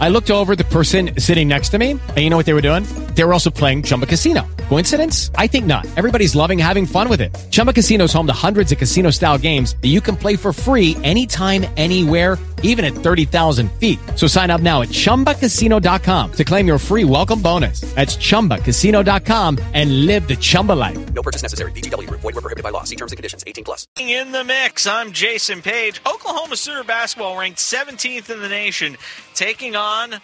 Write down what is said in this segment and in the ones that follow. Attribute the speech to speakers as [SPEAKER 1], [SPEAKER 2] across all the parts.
[SPEAKER 1] I looked over the person sitting next to me, and you know what they were doing? They were also playing Chumba Casino. Coincidence? I think not. Everybody's loving having fun with it. Chumba Casino is home to hundreds of casino-style games that you can play for free anytime, anywhere, even at 30,000 feet. So sign up now at ChumbaCasino.com to claim your free welcome bonus. That's ChumbaCasino.com and live the Chumba life.
[SPEAKER 2] No purchase necessary. VGW Group. Void were prohibited by law. See terms and conditions. 18 plus.
[SPEAKER 3] In the mix, I'm Jason Page. Oklahoma Sooner basketball ranked 17th in the nation, taking on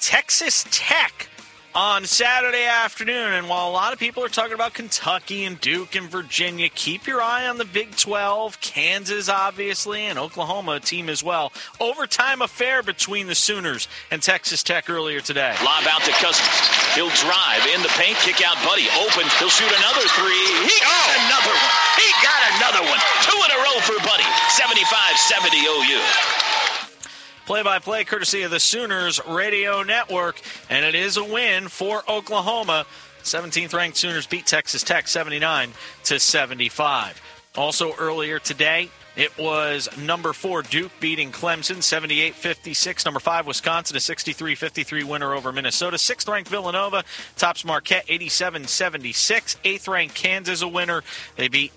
[SPEAKER 3] Texas Tech on Saturday afternoon. And while a lot of people are talking about Kentucky and Duke and Virginia, keep your eye on the Big 12, Kansas, obviously, and Oklahoma team as well. Overtime affair between the Sooners and Texas Tech earlier today.
[SPEAKER 4] Lob out to Cousins. He'll drive in the paint, kick out Buddy. Open. He'll shoot another three. He got oh. another one. He got another one. Two in a row for Buddy. 75-70 OU.
[SPEAKER 3] Play by play courtesy of the Sooners Radio Network, and it is a win for Oklahoma. 17th ranked Sooners beat Texas Tech 79 to 75. Also earlier today, it was number four Duke beating Clemson 78 56. Number five Wisconsin, a 63 53 winner over Minnesota. Sixth ranked Villanova tops Marquette 87 76. Eighth ranked Kansas, a winner. They beat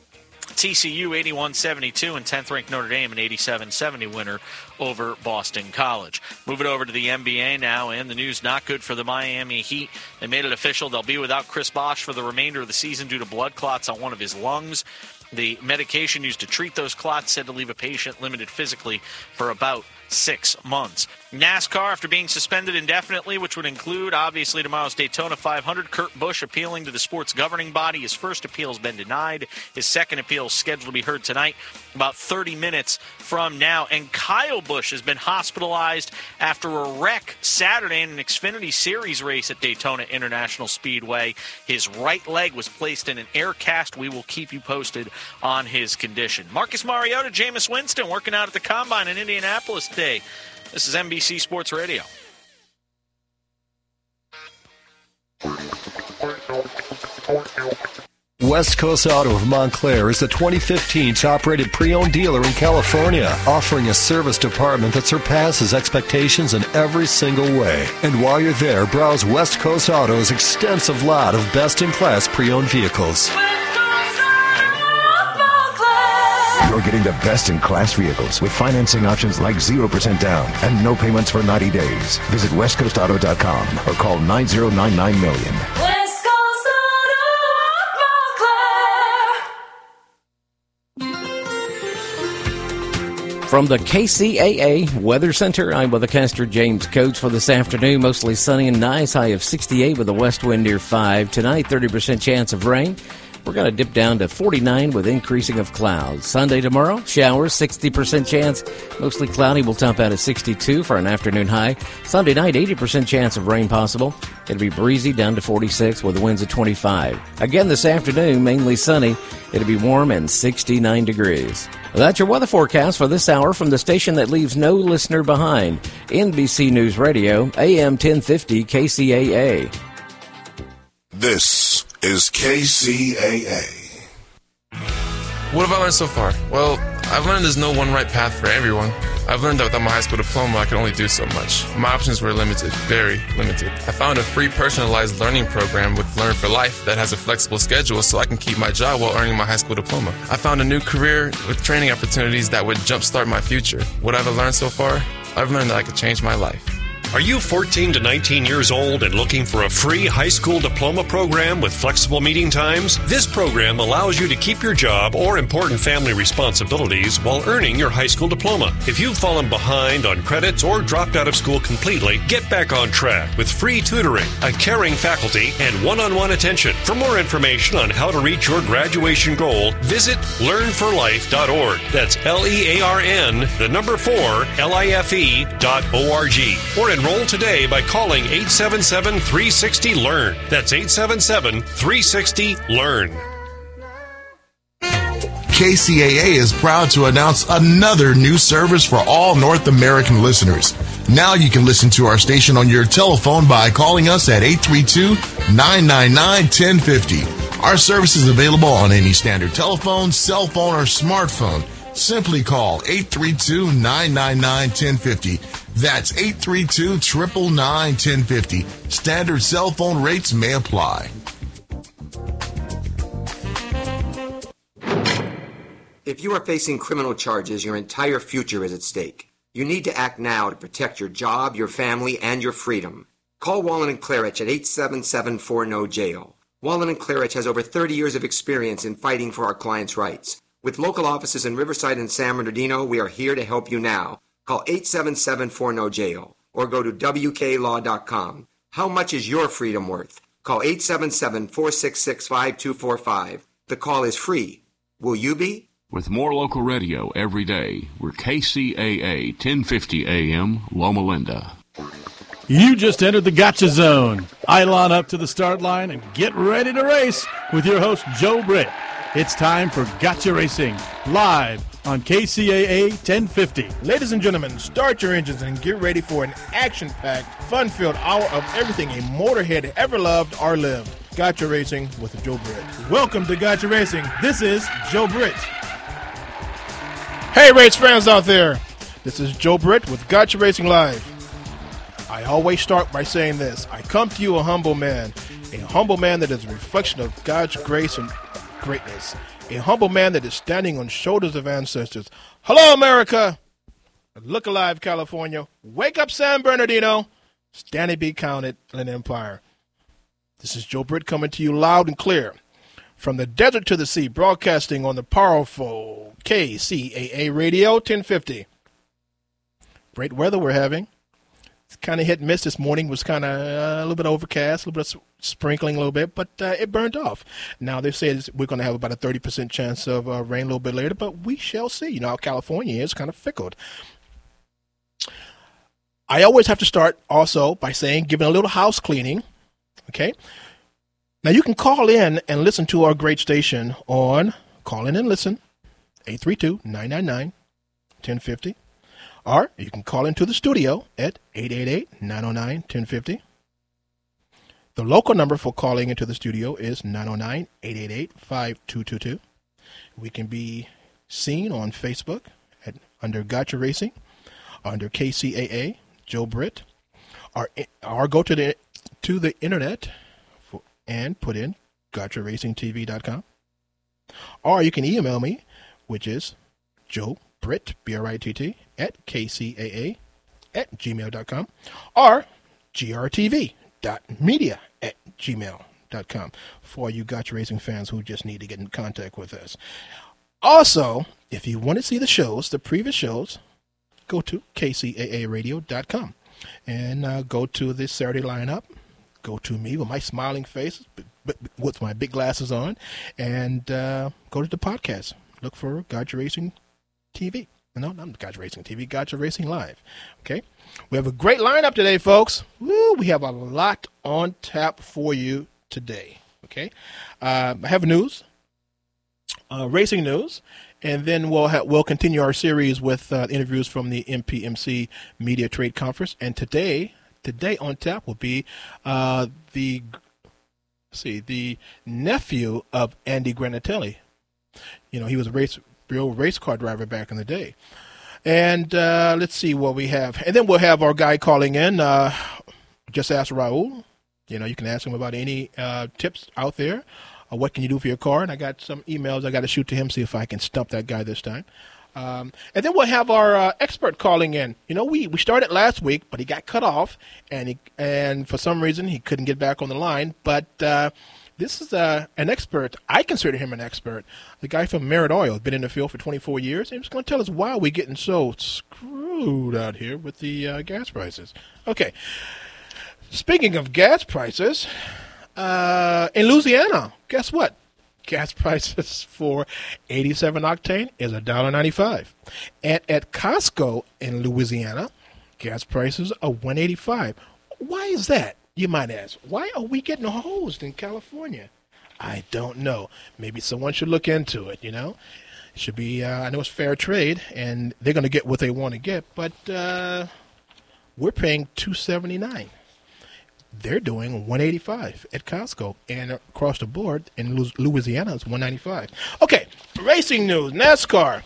[SPEAKER 3] TCU 81 72 and 10th ranked Notre Dame an 87 70 winner over Boston College. Moving over to the NBA now, and the news not good for the Miami Heat. They made it official. They'll be without Chris Bosh for the remainder of the season due to blood clots on one of his lungs. The medication used to treat those clots said to leave a patient limited physically for about six months. NASCAR, after being suspended indefinitely, which would include obviously tomorrow's Daytona 500, Kurt Busch appealing to the sport's governing body. His first appeal has been denied. His second appeal is scheduled to be heard tonight, about 30 minutes from now. And Kyle Busch has been hospitalized after a wreck Saturday in an Xfinity Series race at Daytona International Speedway. His right leg was placed in an air cast. We will keep you posted on his condition. Marcus Mariota, Jameis Winston working out at the combine in Indianapolis today. This is NBC Sports Radio.
[SPEAKER 5] West Coast Auto of Montclair is the 2015 top rated pre owned dealer in California, offering a service department that surpasses expectations in every single way. And while you're there, browse West Coast Auto's extensive lot of best in class pre owned vehicles.
[SPEAKER 6] You're getting the best in class vehicles with financing options like 0% down and no payments for 90 days. Visit westcoastauto.com or call 9099 million.
[SPEAKER 7] West Coast
[SPEAKER 8] From the KCAA Weather Center, I'm weathercaster James Coates for this afternoon. Mostly sunny and nice, high of 68 with a west wind near 5. Tonight, 30% chance of rain. We're going to dip down to 49 with increasing of clouds. Sunday tomorrow, showers, 60% chance. Mostly cloudy, will top out at 62 for an afternoon high. Sunday night, 80% chance of rain possible. It'll be breezy down to 46 with winds at 25. Again this afternoon, mainly sunny. It'll be warm and 69 degrees. That's your weather forecast for this hour from the station that leaves no listener behind. NBC News Radio, AM 1050 KCAA.
[SPEAKER 9] This is KCAA.
[SPEAKER 10] What have I learned so far? Well, I've learned there's no one right path for everyone. I've learned that without my high school diploma, I could only do so much. My options were limited, very limited. I found a free personalized learning program with Learn for Life that has a flexible schedule so I can keep my job while earning my high school diploma. I found a new career with training opportunities that would jumpstart my future. What have I learned so far? I've learned that I could change my life.
[SPEAKER 7] Are you 14 to 19 years old and looking for a free high school diploma program with flexible meeting times? This program allows you to keep your job or important family responsibilities while earning your high school diploma. If you've fallen behind on credits or dropped out of school completely, get back on track with free tutoring, a caring faculty, and one on one attention. For more information on how to reach your graduation goal, visit learnforlife.org. That's L E A R N, the number four, L I F E dot O R G. Or enroll today by calling 877 360 LEARN. That's 877 360 LEARN.
[SPEAKER 11] KCAA is proud to announce another new service for all North American listeners. Now you can listen to our station on your telephone by calling us at 832-999-1050. Our service is available on any standard telephone, cell phone, or smartphone. Simply call 832-999-1050. That's 832-999-1050. Standard cell phone rates may apply.
[SPEAKER 12] If you are facing criminal charges, your entire future is at stake. You need to act now to protect your job, your family, and your freedom. Call Wallin and Klarich at 877-4NO-JAIL. Wallin and Klarich has over 30 years of experience in fighting for our clients' rights. With local offices in Riverside and San Bernardino, we are here to help you now. Call 877-4NO-JAIL or go to wklaw.com. How much is your freedom worth? Call 877-466-5245. The call is free. Will you be?
[SPEAKER 13] With more local radio every day, we're KCAA 1050 AM, Loma Linda.
[SPEAKER 14] You just entered the gotcha zone. I line up to the start line and get ready to race with your host, Joe Britt. It's time for Gotcha Racing, live on KCAA 1050.
[SPEAKER 15] Ladies and gentlemen, start your engines and get ready for an action packed, fun filled hour of everything a motorhead ever loved or lived. Gotcha Racing with Joe Britt. Welcome to Gotcha Racing. This is Joe Britt. Hey, race fans out there. This is Joe Britt with Gotcha Racing Live. I always start by saying this I come to you a humble man, a humble man that is a reflection of God's grace and greatness, a humble man that is standing on shoulders of ancestors. Hello, America! Look alive, California. Wake up, San Bernardino. Stanley be counted, Land Empire. This is Joe Britt coming to you loud and clear from the desert to the sea, broadcasting on the powerful KCAA Radio 1050. Great weather we're having. Kind of hit and miss this morning. Was kind of uh, a little bit overcast, a little bit sprinkling, a little bit, but uh, it burned off. Now they say we're going to have about a 30% chance of uh, rain a little bit later, but we shall see. You know how California is kind of fickle. I always have to start also by saying, giving a little house cleaning. Okay. Now you can call in and listen to our great station on call in and listen 832-999-1050 or you can call into the studio at 888-909-1050. The local number for calling into the studio is 909-888-5222. We can be seen on Facebook at under Gotcha Racing, under KCAA, Joe Britt, or, or go to the to the internet for, and put in gotcharacingtv.com. Or you can email me, which is Joe Britt, B-R-I-T-T, at kcaa at gmail.com or grtv.media at gmail.com for you Gotcha Racing fans who just need to get in contact with us. Also, if you want to see the shows, the previous shows, go to kcaaradio.com and uh, go to the Saturday lineup. Go to me with my smiling face, with my big glasses on, and uh, go to the podcast. Look for Gotcha Racing TV. No, not Gotcha Racing TV, Gotcha Racing Live. Okay? We have a great lineup today, folks. Woo, we have a lot on tap for you today. Okay? Uh, I have news, uh, racing news, and then we'll ha- we'll continue our series with uh, interviews from the MPMC Media Trade Conference. And today, today on tap will be uh, the see the nephew of Andy Granatelli. You know, he was a race real race car driver back in the day. And uh, let's see what we have. And then we'll have our guy calling in. Uh, just ask Raul. You know, you can ask him about any uh, tips out there. What can you do for your car? And I got some emails I got to shoot to him, see if I can stump that guy this time. Um, and then we'll have our uh, expert calling in. You know, we, we started last week, but he got cut off, and he, and for some reason he couldn't get back on the line. But uh, this is uh, an expert. I consider him an expert. The guy from Merit Oil has been in the field for 24 years, he's going to tell us why we're getting so screwed out here with the uh, gas prices. Okay. Speaking of gas prices, uh, in Louisiana, guess what? Gas prices for 87 octane is $1.95. And at Costco in Louisiana, gas prices are 185. Why is that? You might ask. Why are we getting hosed in California? I don't know. Maybe someone should look into it, you know? It should be, uh, I know it's fair trade, and they're going to get what they want to get, but uh, we're paying 279 they're doing 185 at Costco and across the board in Louisiana it's 195. Okay, racing news, NASCAR.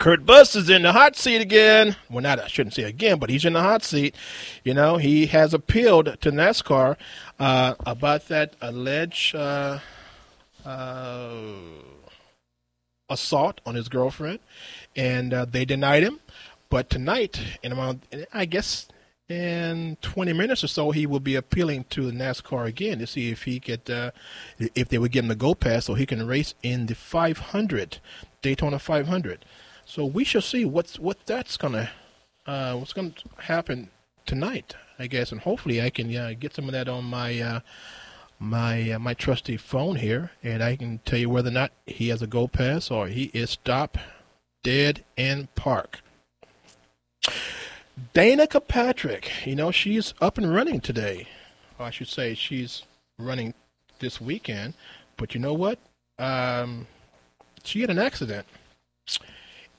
[SPEAKER 15] Kurt Busch is in the hot seat again. Well, not I shouldn't say again, but he's in the hot seat. You know, he has appealed to NASCAR uh, about that alleged uh, uh, assault on his girlfriend, and uh, they denied him. But tonight, in around, I guess in 20 minutes or so, he will be appealing to NASCAR again to see if he could, uh, if they would give him the go pass so he can race in the 500, Daytona 500. So we shall see what's what that's gonna, uh, what's gonna happen tonight, I guess, and hopefully I can uh, get some of that on my uh, my uh, my trusty phone here, and I can tell you whether or not he has a go pass or he is stopped dead in park. Danica Patrick, you know, she's up and running today. Or I should say she's running this weekend. But you know what? Um, she had an accident.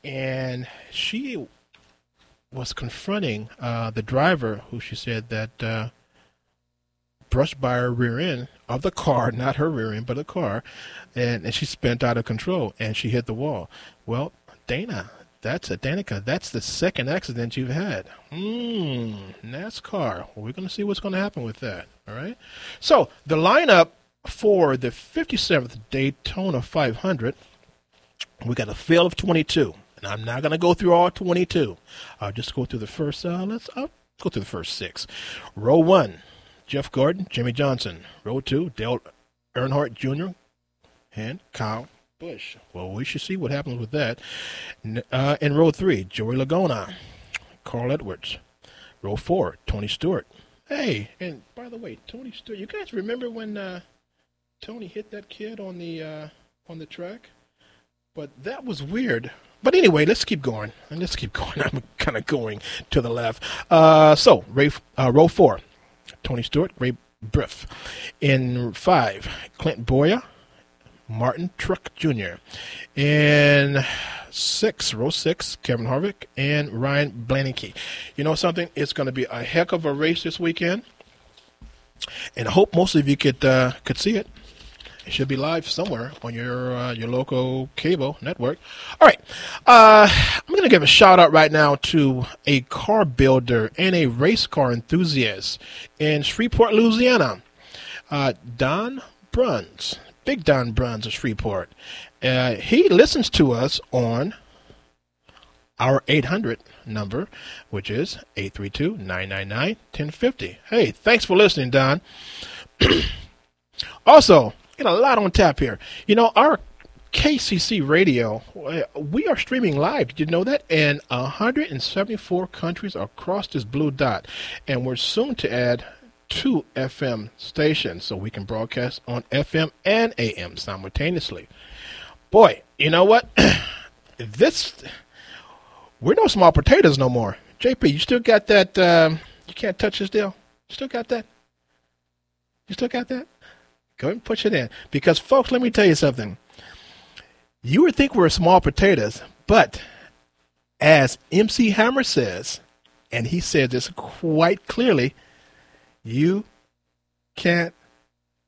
[SPEAKER 15] And she was confronting uh, the driver who she said that uh, brushed by her rear end of the car, not her rear end, but the car. And, and she spent out of control and she hit the wall. Well, Dana, that's a Danica. That's the second accident you've had. Hmm, NASCAR. Well, we're going to see what's going to happen with that. All right. So the lineup for the 57th Daytona 500, we got a field of 22, and I'm not going to go through all 22. I'll just go through the first. Uh, let's. I'll go through the first six. Row one, Jeff Gordon, Jimmie Johnson. Row two, Dale Earnhardt Jr. and Kyle Busch. Well, we should see what happens with that. Uh, in row three, Joey Logano, Carl Edwards. Row four, Tony Stewart. Hey, and by the way, Tony Stewart, you guys remember when uh, Tony hit that kid on the uh, on the track? But that was weird. But anyway, let's keep going. And let's keep going. I'm kind of going to the left. Uh, so, Ray, uh, row four, Tony Stewart, Ray Briff. In five, Clint Bowyer, Martin Truex Jr. In six, row six, Kevin Harvick and Ryan Blaney. You know something? It's going to be a heck of a race this weekend, and I hope most of you could uh, could see it. It should be live somewhere on your uh, your local cable network. All right, uh, I'm going to give a shout out right now to a car builder and a race car enthusiast in Shreveport, Louisiana, uh, Don Bruns. Big Don Bruns of Shreveport. Uh, he listens to us on our 800 number, which is 832 999 1050. Hey, thanks for listening, Don. also, get a lot on tap here. You know, our KCC radio, uh, we are streaming live. Did you know that? In 174 countries across this blue dot. And we're soon to add two FM stations so we can broadcast on FM and AM simultaneously. Boy, you know what? this we're no small potatoes no more. JP, you still got that? Um, you can't touch this deal. Still got that? You still got that? Go ahead and push it in because, folks, let me tell you something. You would think we're small potatoes, but as MC Hammer says, and he said this quite clearly you can't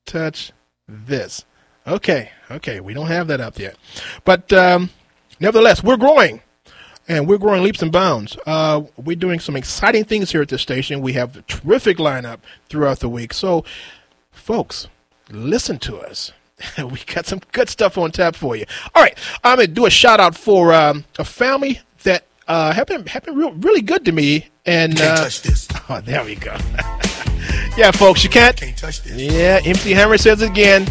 [SPEAKER 15] touch this. Okay, okay, we don't have that up yet. But um, nevertheless, we're growing. And we're growing leaps and bounds. Uh, we're doing some exciting things here at the station. We have a terrific lineup throughout the week. So, folks, listen to us. we got some good stuff on tap for you. All right, I'm gonna do a shout out for um, a family that uh, have been have been real, really good to me. And
[SPEAKER 9] Can't
[SPEAKER 15] uh,
[SPEAKER 9] touch this.
[SPEAKER 15] Oh, there we go. yeah, folks, you can't.
[SPEAKER 9] Can't touch this.
[SPEAKER 15] Yeah, MC Hammer says again.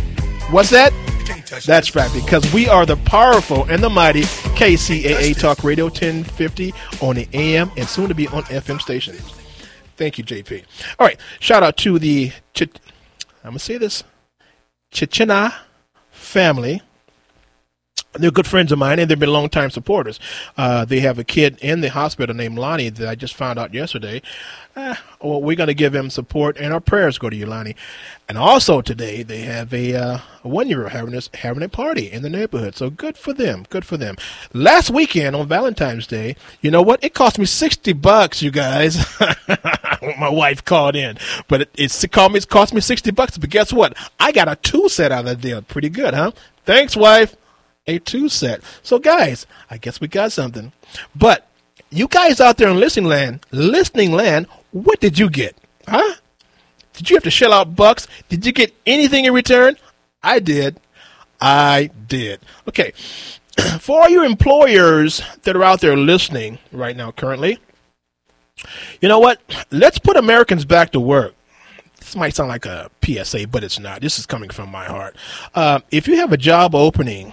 [SPEAKER 15] What's that?
[SPEAKER 9] Can't touch
[SPEAKER 15] That's right, because we are the powerful and the mighty KCAA Talk Radio 1050 on the AM and soon to be on FM stations. Thank you, JP. All right, shout out to the Ch- I'm gonna say this Chichina family. They're good friends of mine, and they've been longtime supporters. Uh, they have a kid in the hospital named Lonnie that I just found out yesterday. Uh, well, we're going to give him support, and our prayers go to you, Lonnie. And also today, they have a, uh, a one-year-old having, this, having a party in the neighborhood. So good for them. Good for them. Last weekend on Valentine's Day, you know what? It cost me sixty bucks, you guys. My wife called in, but it, it's, it, cost me, it cost me sixty bucks. But guess what? I got a two set out of the deal. Pretty good, huh? Thanks, wife a two set. So, guys, I guess we got something. But you guys out there in listening land, listening land, what did you get? Huh? Did you have to shell out bucks? Did you get anything in return? I did. I did. Okay. For all you employers that are out there listening right now, currently, you know what? Let's put Americans back to work this might sound like a PSA, but it's not. This is coming from my heart. Uh, if you have a job opening,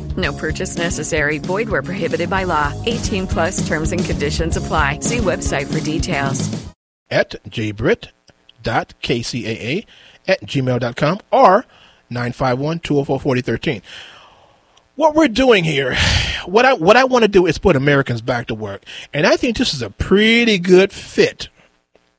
[SPEAKER 16] No purchase necessary. Void where prohibited by law. 18 plus terms and conditions apply. See website for details.
[SPEAKER 15] At jbritt.kcaa at gmail.com or 951-204-4013. What we're doing here, what I what I want to do is put Americans back to work. And I think this is a pretty good fit.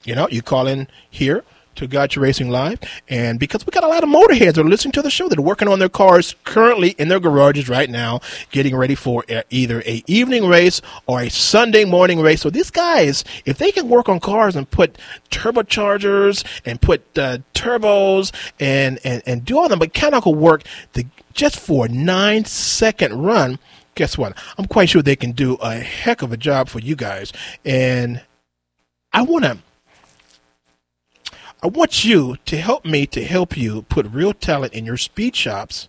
[SPEAKER 15] You know, you call in here to Gotcha Racing Live, and because we got a lot of motorheads that are listening to the show that are working on their cars currently in their garages right now, getting ready for either a evening race or a Sunday morning race. So these guys, if they can work on cars and put turbochargers and put uh, turbos and, and and do all the mechanical work just for a nine second run. Guess what? I'm quite sure they can do a heck of a job for you guys. And I want to I want you to help me to help you put real talent in your speed shops,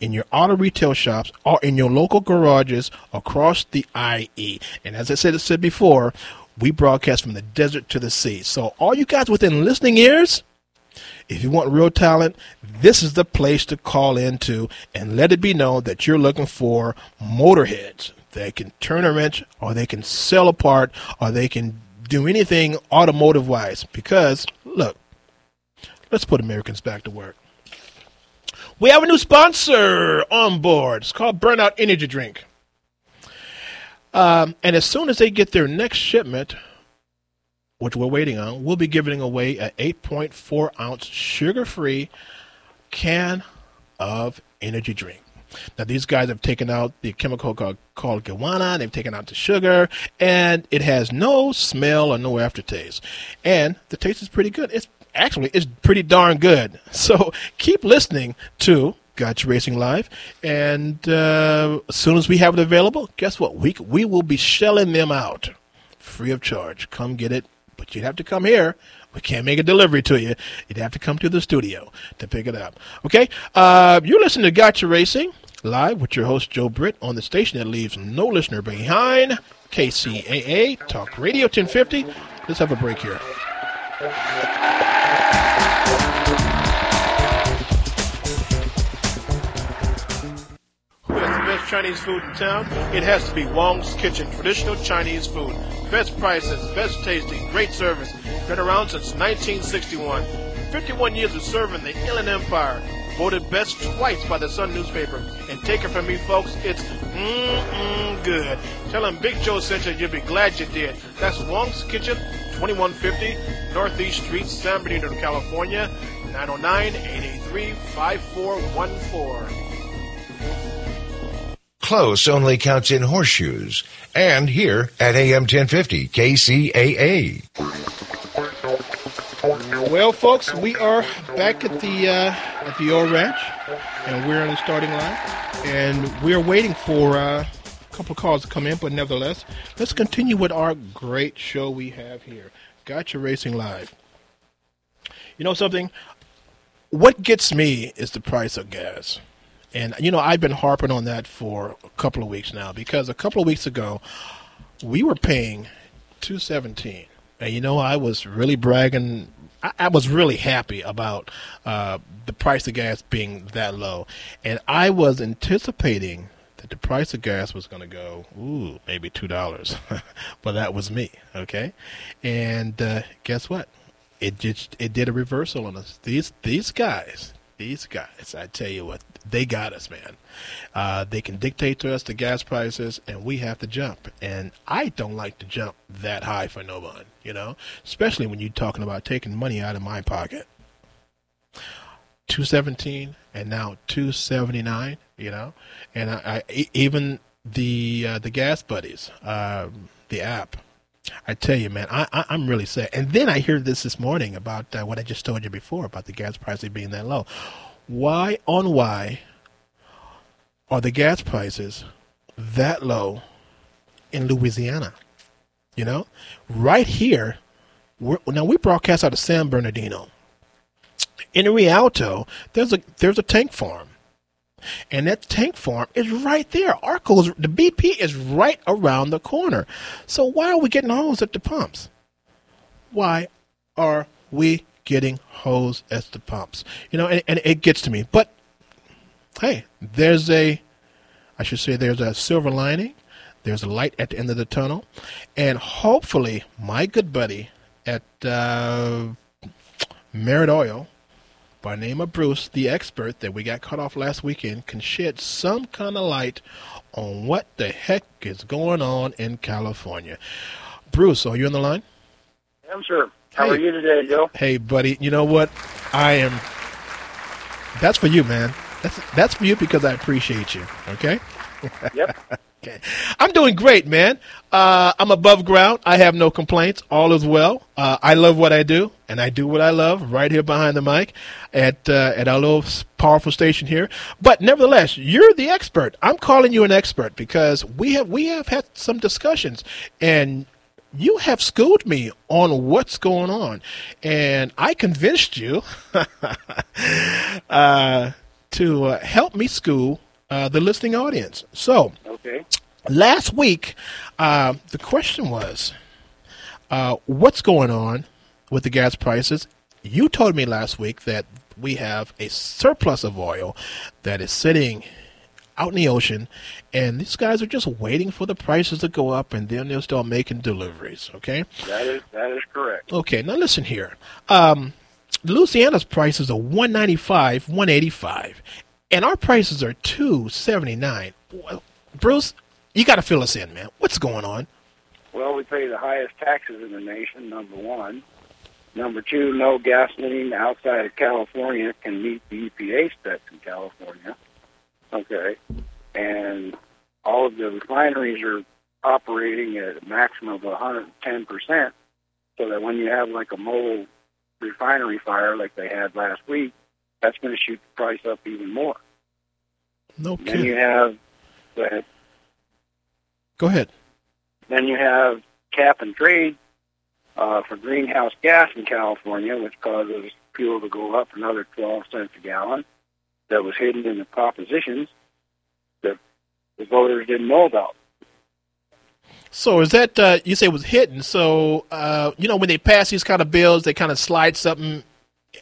[SPEAKER 15] in your auto retail shops, or in your local garages across the IE. And as I said, said before, we broadcast from the desert to the sea. So all you guys within listening ears, if you want real talent, this is the place to call into and let it be known that you're looking for motorheads. They can turn a wrench or they can sell a part or they can do anything automotive wise. Because, look, let's put Americans back to work. We have a new sponsor on board. It's called Burnout Energy Drink. Um, and as soon as they get their next shipment, which we're waiting on, we'll be giving away an 8.4 ounce sugar free can of energy drink. Now, these guys have taken out the chemical called, called they've taken out the sugar, and it has no smell or no aftertaste. And the taste is pretty good. It's actually it's pretty darn good. So keep listening to Gotcha Racing Live, and uh, as soon as we have it available, guess what? We we will be shelling them out free of charge. Come get it, but you'd have to come here. We can't make a delivery to you. You'd have to come to the studio to pick it up. Okay? Uh, you're listening to Gotcha Racing Live with your host, Joe Britt, on the station that leaves no listener behind. KCAA Talk Radio 1050. Let's have a break here. Chinese food in town? It has to be Wong's Kitchen, traditional Chinese food. Best prices, best tasting, great service. Been around since 1961. 51 years of serving the Inland Empire. Voted best twice by the Sun newspaper. And take it from me, folks, it's mmm good. Tell them Big Joe sent you, you'll be glad you did. That's Wong's Kitchen, 2150 Northeast Street, San Bernardino, California, 909 883 5414.
[SPEAKER 17] Close only counts in horseshoes. And here at AM 1050 KCAA.
[SPEAKER 15] Well, folks, we are back at the uh, at the old ranch, and we're in the starting line, and we're waiting for uh, a couple of calls to come in. But nevertheless, let's continue with our great show we have here. Gotcha Racing Live. You know something? What gets me is the price of gas. And, you know, I've been harping on that for a couple of weeks now because a couple of weeks ago, we were paying 217 and you know, I was really bragging. I, I was really happy about uh, the price of gas being that low, and I was anticipating that the price of gas was going to go, ooh, maybe two dollars, but that was me, okay. And uh, guess what? It just it did a reversal on us. These these guys, these guys, I tell you what, they got us, man. Uh, they can dictate to us the gas prices, and we have to jump. And I don't like to jump that high for no one, you know, especially when you're talking about taking money out of my pocket. 217 and now 279 you know and I, I even the uh, the gas buddies um, the app I tell you, man, I, I, am really sad. And then I hear this this morning about uh, what I just told you before about the gas prices being that low. Why on why are the gas prices that low in Louisiana? You know, right here, now we broadcast out of San Bernardino. In Rialto, there's a there's a tank farm and that tank farm is right there. Arco's, the BP is right around the corner. So why are we getting hosed at the pumps? Why are we getting hosed at the pumps? You know, and, and it gets to me. But hey, there's a, I should say, there's a silver lining. There's a light at the end of the tunnel. And hopefully, my good buddy at uh, Merit Oil by name of Bruce, the expert that we got cut off last weekend, can shed some kind of light on what the heck is going on in California. Bruce, are you on the line?
[SPEAKER 18] I'm sure. How
[SPEAKER 15] Hey.
[SPEAKER 18] are you today, Joe?
[SPEAKER 15] Hey, buddy, you know what? I am. That's for you, man. That's that's for you because I appreciate you. Okay.
[SPEAKER 18] Yep.
[SPEAKER 15] okay. I'm doing great, man. Uh, I'm above ground. I have no complaints. All is well. Uh, I love what I do, and I do what I love right here behind the mic at uh, at our little powerful station here. But nevertheless, you're the expert. I'm calling you an expert because we have we have had some discussions, and you have schooled me on what's going on, and I convinced you uh, to uh, help me school uh, the listening audience. So
[SPEAKER 18] Okay.
[SPEAKER 15] last week, uh, the question was, uh, what's going on with the gas prices? You told me last week that we have a surplus of oil that is sitting out in the ocean, and these guys are just waiting for the prices to go up, and then they'll start making deliveries. Okay.
[SPEAKER 18] That is that is correct.
[SPEAKER 15] Okay, now listen here. Um, Louisiana's prices are one ninety five, one eighty five, and our prices are two seventy nine. Bruce, you got to fill us in, man. What's going on?
[SPEAKER 18] Well, we pay the highest taxes in the nation. Number one. Number two, no gasoline outside of California can meet the EPA specs in California. Okay, and all of the refineries are operating at a maximum of 110 percent, so that when you have like a Mobil refinery fire like they had last week, that's going to shoot the price up even more.
[SPEAKER 15] No kidding.
[SPEAKER 18] Then you have go ahead.
[SPEAKER 15] Go ahead.
[SPEAKER 18] Then you have cap and trade uh, for greenhouse gas in California, which causes fuel to go up another 12 cents a gallon. That was hidden in the propositions that the voters didn't know about.
[SPEAKER 15] So is that uh, you say it was hidden? So uh, you know when they pass these kind of bills, they kind of slide something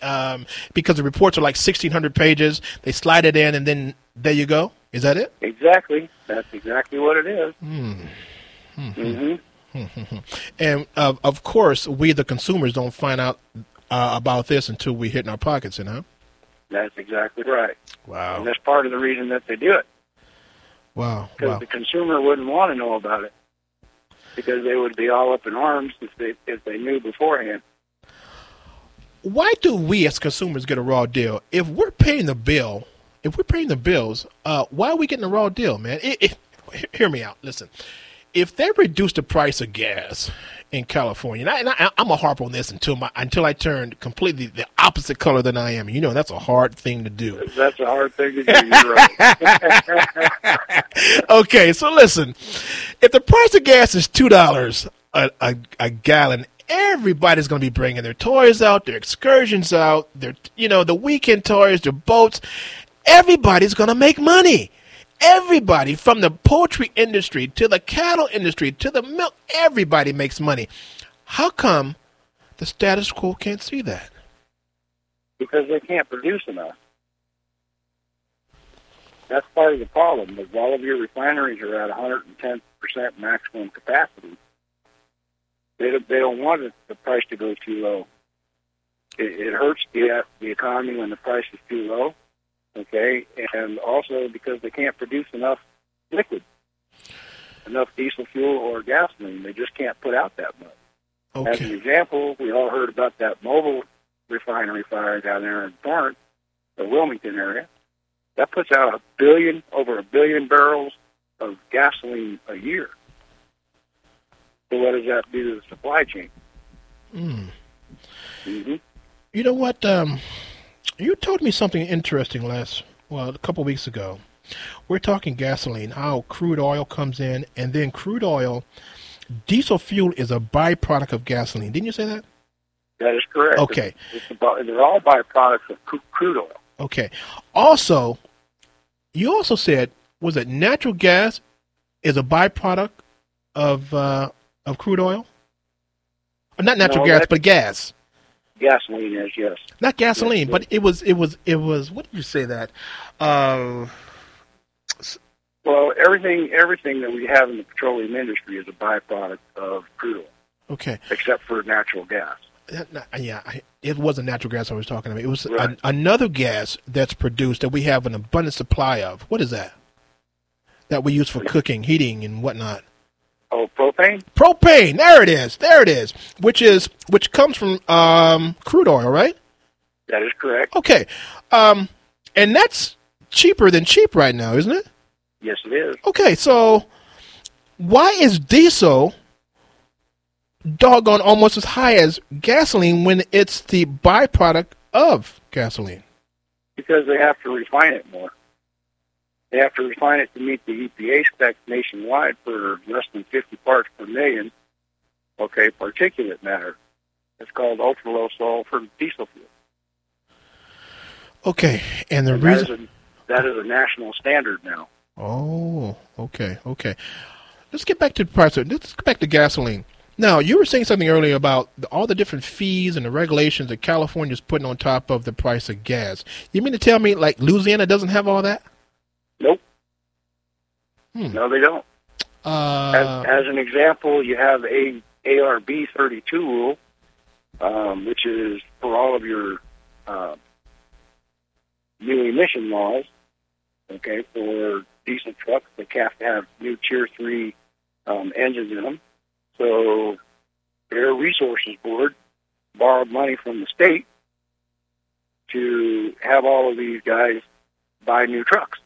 [SPEAKER 15] um, because the reports are like sixteen hundred pages. They slide it in, and then there you go. Is that it?
[SPEAKER 18] Exactly. That's exactly what it is.
[SPEAKER 15] Hmm.
[SPEAKER 18] hmm
[SPEAKER 15] And uh, of course, we the consumers don't find out uh, about this until we hit in our pockets, you know.
[SPEAKER 18] That's exactly right.
[SPEAKER 15] Wow.
[SPEAKER 18] And that's part of the reason that they do it,
[SPEAKER 15] Wow.
[SPEAKER 18] because
[SPEAKER 15] Wow.
[SPEAKER 18] the consumer wouldn't want to know about it, because they would be all up in arms if they if they knew beforehand.
[SPEAKER 15] Why do we as consumers get a raw deal if we're paying the bill if we're paying the bills, uh, why are we getting a raw deal, man? It, it, hear me out. Listen, if they reduce the price of gas in California, and, I, I'm a harp on this until my until I turn completely the opposite color than I am. You know, that's a hard thing to do.
[SPEAKER 18] That's a hard thing to do.
[SPEAKER 15] Okay, so listen, if the price of gas is two dollars a, a, a gallon, everybody's going to be bringing their toys out, their excursions out, their you know the weekend toys, their boats. Everybody's going to make money. Everybody, from the poultry industry to the cattle industry to the milk, everybody makes money. How come the status quo can't see that?
[SPEAKER 18] because they can't produce enough. That's part of the problem. Is all of your refineries are at 110 percent maximum capacity. They don't, they don't want the price to go too low. It, it hurts the the economy when the price is too low. Okay, and also because they can't produce enough liquid, enough diesel fuel or gasoline. They just can't put out that much. As an example, we all heard about that Mobil refinery fire down there in Torrance, the Wilmington area. That puts out a billion, over a billion barrels of gasoline a year. So what does that do to the supply chain?
[SPEAKER 15] Hmm.
[SPEAKER 18] hmm
[SPEAKER 15] You know what? Um, you told me something interesting last, well, a couple weeks ago. We're talking gasoline, how crude oil comes in, and then crude oil, diesel fuel is a byproduct of gasoline. Didn't you say that?
[SPEAKER 18] That is correct.
[SPEAKER 15] Okay.
[SPEAKER 18] It's, it's about, they're all byproducts of crude oil.
[SPEAKER 15] Okay. Also, you also said was it natural gas is a byproduct of uh, of crude oil? Or not natural
[SPEAKER 18] No,
[SPEAKER 15] gas, but gas.
[SPEAKER 18] Gasoline is, yes.
[SPEAKER 15] Not gasoline, but it was it was it was what did you say that? Uh,
[SPEAKER 18] Well, everything everything that we have in the petroleum industry is a byproduct of crude oil,
[SPEAKER 15] okay.
[SPEAKER 18] except for natural gas.
[SPEAKER 15] Yeah, it wasn't natural gas I was talking about. It was
[SPEAKER 18] Right.
[SPEAKER 15] an, another gas that's produced that we have an abundant supply of. What is that? That we use for cooking, heating, and whatnot.
[SPEAKER 18] Oh, propane?
[SPEAKER 15] Propane. There it is. There it is. Which is which comes from um, crude oil, right?
[SPEAKER 18] That is correct.
[SPEAKER 15] Okay. Um, and that's cheaper than cheap right now, isn't it?
[SPEAKER 18] Yes, it is.
[SPEAKER 15] Okay, so why is diesel doggone almost as high as gasoline when it's the byproduct of gasoline?
[SPEAKER 18] Because they have to refine it more. They have to refine it to meet the EPA specs nationwide for less than 50 parts per million. Okay, particulate matter. It's called ultra low sulfur diesel fuel.
[SPEAKER 15] Okay, and the
[SPEAKER 18] And that, is
[SPEAKER 15] reason.
[SPEAKER 18] a, that is a national standard now.
[SPEAKER 15] Oh, okay, okay. Let's get back to the price. Let's get back to gasoline. Now, you were saying something earlier about the, all the different fees and the regulations that California is putting on top of the price of gas. You mean to tell me, like Louisiana doesn't have all that?
[SPEAKER 18] Nope.
[SPEAKER 15] Hmm.
[SPEAKER 18] No, they don't.
[SPEAKER 15] Uh,
[SPEAKER 18] as, as an example, you have a ARB 32 rule, um, which is for all of your uh, new emission laws. Okay, for diesel trucks, they have to have new Tier 3 um, engines in them. So, Air Resources Board borrowed money from the state to have all of these guys buy new trucks.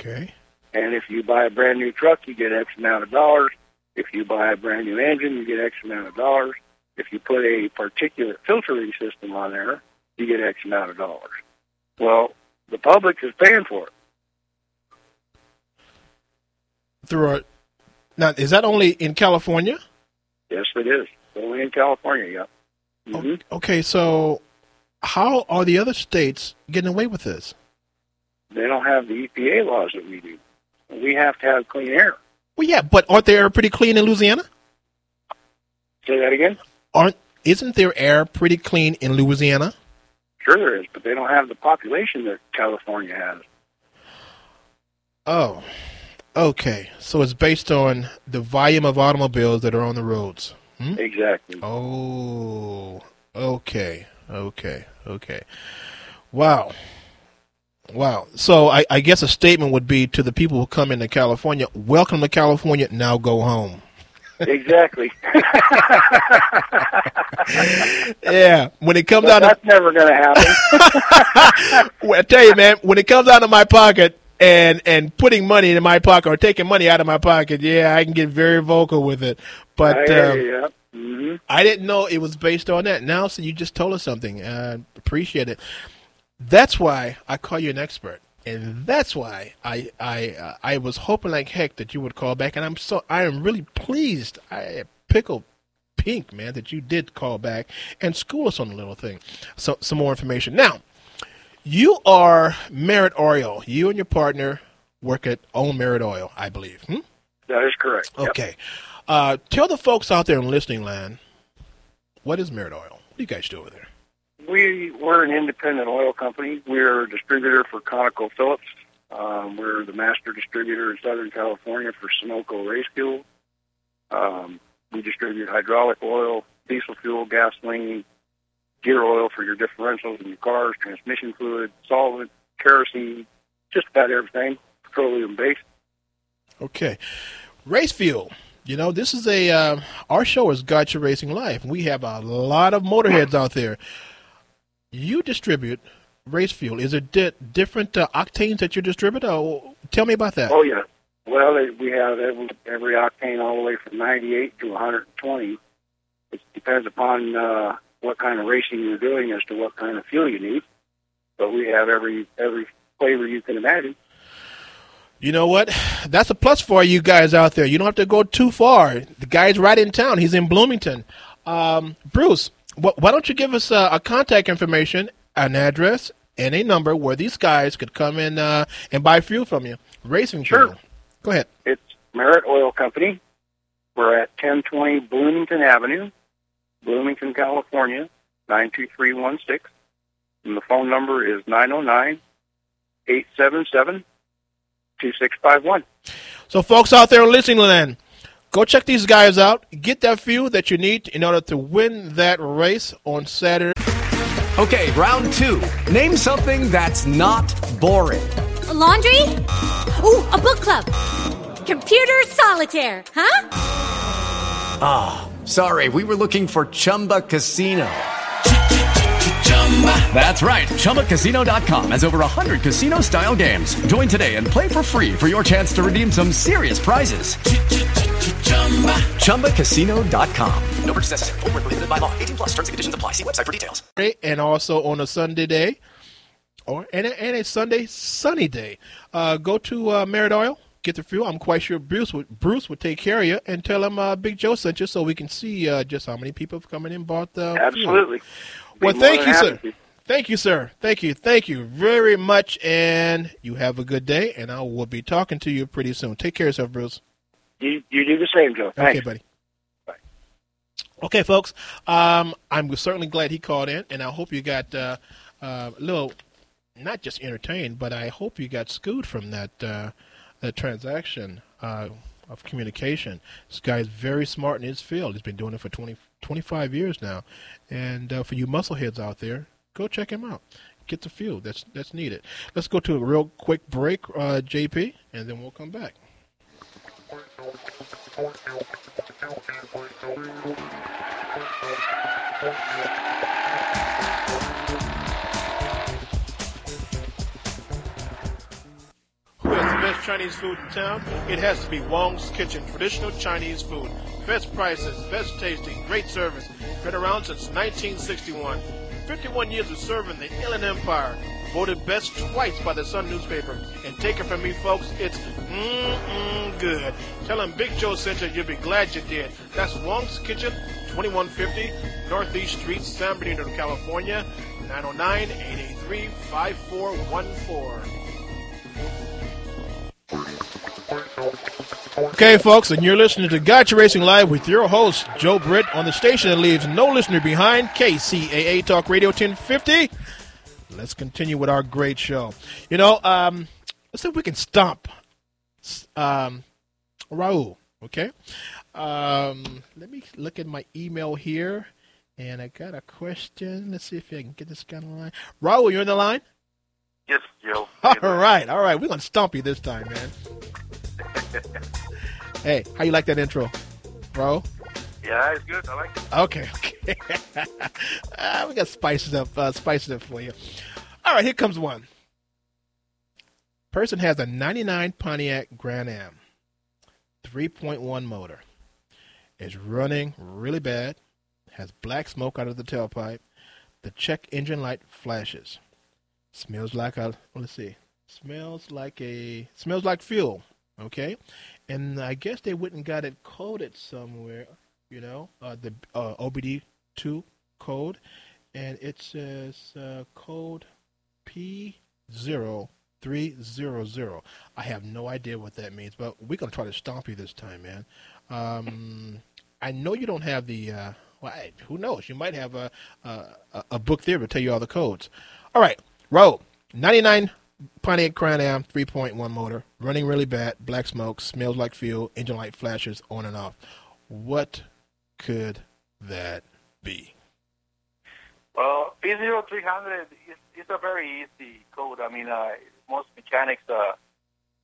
[SPEAKER 15] Okay.
[SPEAKER 18] And if you buy a brand new truck, you get X amount of dollars. If you buy a brand new engine, you get X amount of dollars. If you put a particulate filtering system on there, you get X amount of dollars. Well, the public is paying for it.
[SPEAKER 15] through a, now, is that only in California?
[SPEAKER 18] Yes, it is. Only in California, yeah. hmm
[SPEAKER 15] Okay, so how are the other states getting away with this?
[SPEAKER 18] They don't have the EPA laws that we do. We have to have clean air.
[SPEAKER 15] Well, yeah, but aren't they air pretty clean in Louisiana?
[SPEAKER 18] Say that again?
[SPEAKER 15] Aren't isn't their air pretty clean in Louisiana?
[SPEAKER 18] Sure there is, but they don't have the population that California has.
[SPEAKER 15] Oh, okay. So it's based on the volume of automobiles that are on the roads. Hmm?
[SPEAKER 18] Exactly.
[SPEAKER 15] Oh, okay, okay, okay. Wow, wow. So I, I guess a statement would be to the people who come into California: Welcome to California. Now go home.
[SPEAKER 18] Exactly.
[SPEAKER 15] yeah, when it comes
[SPEAKER 18] But
[SPEAKER 15] down to
[SPEAKER 18] that's never going to happen.
[SPEAKER 15] well, I tell you, man, when it comes out of my pocket and and putting money in my pocket or taking money out of my pocket, yeah, I can get very vocal with it. But
[SPEAKER 18] I
[SPEAKER 15] um,
[SPEAKER 18] yeah. hmm
[SPEAKER 15] I didn't know it was based on that. Now, so you just told us something. Uh, appreciate it. That's why I call you an expert, and that's why I I uh, I was hoping like heck that you would call back, and I'm so I am really pleased. I pickle pink man that you did call back and school us on a little thing. So some more information now. You are Merit Oil. You and your partner work at Own Merit Oil, I believe. Hmm?
[SPEAKER 18] That is correct. Yep.
[SPEAKER 15] Okay. Uh, tell the folks out there in listening land, what is Merit Oil? What do you guys do over there?
[SPEAKER 18] We we're an independent oil company. We're a distributor for ConocoPhillips. Um, we're the master distributor in Southern California for Sunoco race fuel. Um, we distribute hydraulic oil, diesel fuel, gasoline, gear oil for your differentials in your cars, transmission fluid, solvent, kerosene, just about everything petroleum based.
[SPEAKER 15] Okay. Race fuel. You know, this is a, uh, our show is Gotcha Racing Live. We have a lot of motorheads out there. You distribute race fuel. Is it di- different uh, octanes that you distribute? Or, tell me about that.
[SPEAKER 18] Oh yeah. Well, it- we have every, every octane all the way from 98 to 120. It depends upon uh, what kind of racing you're doing as to what kind of fuel you need. But we have every every flavor you can imagine.
[SPEAKER 15] You know what? That's a plus for you guys out there. You don't have to go too far. The guy's right in town. He's in Bloomington. Um, Bruce, why don't you give us uh, a contact information, an address, and a number where these guys could come in uh, and buy fuel from you? Racing fuel. Go ahead.
[SPEAKER 18] It's Merritt Oil Company. We're at 1020 Bloomington Avenue, Bloomington, California, 92316. And the phone number is 909 877 2651.
[SPEAKER 15] So, folks out there listening land, go check these guys out. Get that fuel that you need in order to win that race on Saturday.
[SPEAKER 19] Okay, round two. Name something that's not boring.
[SPEAKER 20] A laundry? Ooh, a book club. Computer solitaire, huh?
[SPEAKER 19] Ah, sorry, we were looking for Chumba Casino. That's right. ChumbaCasino.com has over 100 casino style games. Join today and play for free for your chance to redeem some serious prizes. ChumbaCasino.com.
[SPEAKER 2] No purchase necessary. Void where prohibited by law. 18 plus terms and conditions apply. See website for details.
[SPEAKER 15] and also on a Sunday day, or and a, and a Sunday sunny day. Uh, go to uh, Merritt Oil, get the fuel. I'm quite sure Bruce would Bruce would take care of you and tell him uh, Big Joe sent you, so we can see uh, just how many people have come in and bought the
[SPEAKER 18] Absolutely.
[SPEAKER 15] Fuel. Well, thank you, sir.
[SPEAKER 18] to.
[SPEAKER 15] Thank you, sir. Thank you. Thank you very much, and you have a good day. And I will be talking to you pretty soon. Take care of yourself, Bruce.
[SPEAKER 18] You, you do the same, Joe. Thanks.
[SPEAKER 15] Okay, buddy. Bye. Okay, folks. Um, I'm certainly glad he called in, and I hope you got uh, uh, a little, not just entertained, but I hope you got schooled from that uh, that transaction uh, of communication. This guy's very smart in his field. He's been doing it for 20, 25 years now. And uh, for you muscleheads out there, go check him out. Get the fuel that's that's needed. Let's go to a real quick break, uh, JP, and then we'll come back. Best Chinese food in town? It has to be Wong's Kitchen, traditional Chinese food. Best prices, best tasting, great service. Been around since 1961. 51 years of serving the Inland Empire. Voted best twice by the Sun newspaper. And take it from me, folks, it's mmm good. Tell him Big Joe sent you, you'll be glad you did. That's Wong's Kitchen, 2150 Northeast Street, San Bernardino, California, 909-883-5414. Okay, folks, and you're listening to Gotcha Racing Live with your host, Joe Britt, on the station that leaves no listener behind, KCAA Talk Radio 1050. Let's continue with our great show. You know, um, let's see if we can stomp um, Raul, okay? Um, let me look at my email here, and I got a question. Let's see if I can get this guy on the line. Raul, you're on the line?
[SPEAKER 21] Yes, Joe.
[SPEAKER 15] All right, all right. We're going to stomp you this time, man. hey, how you like that intro, bro?
[SPEAKER 21] Yeah, it's good. I like it.
[SPEAKER 15] Okay, okay. Ah, we got spices up, uh, spices up for you. All right, here comes one. Person has a 99 Pontiac Grand Am, 3.1 motor. It's running really bad. Has black smoke out of the tailpipe. The check engine light flashes. Smells like a let's see. Smells like a smells like fuel. Okay, and I guess they wouldn't got it coded somewhere. You know, uh, the uh, OBD two code, and it says uh, code P0300. I have no idea what that means, but we're gonna try to stomp you this time, man. Um, I know you don't have the. Uh, well, I- who knows? You might have a, a a book there to tell you all the codes. All right, roll ninety nine Pontiac Grand Am 3.1 motor, running really bad, black smoke, smells like fuel, engine light flashes on and off. What could that be?
[SPEAKER 21] Well, P0300 is, is a very easy code. I mean, uh, most mechanics uh,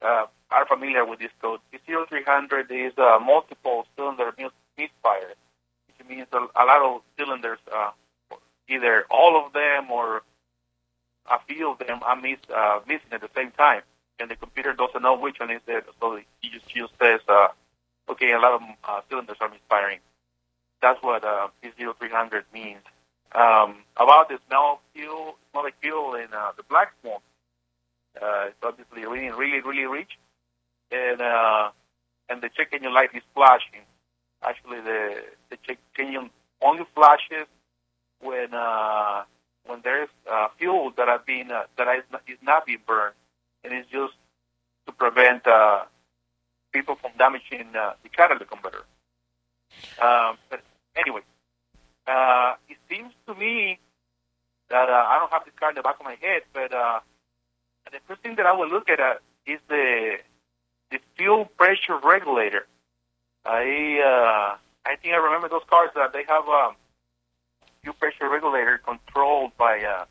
[SPEAKER 21] uh, are familiar with this code. P0300 is uh, multiple cylinder misfire, which means a, a lot of cylinders, uh, either all of them or a few of them are miss, uh, missing at the same time, and the computer doesn't know which one is it, so he just, just says, uh, okay, a lot of uh, cylinders are misfiring. That's what uh, P0300 means. Um, about the smell of fuel, fuel and uh, the black smoke, uh, it's obviously really, really, really rich, and uh, and the check engine light is flashing. Actually, the the check engine only flashes when uh, when there's uh, fuel that have been uh, that is not, is not being burned, and it's just to prevent uh, people from damaging uh, the catalytic converter. Um, but anyway, uh, it seems to me that uh, I don't have this car in the back of my head, but uh, the first thing that I will look at uh, is the the fuel pressure regulator. I uh, I think I remember those cars that they have um, fuel pressure regulator controlled by a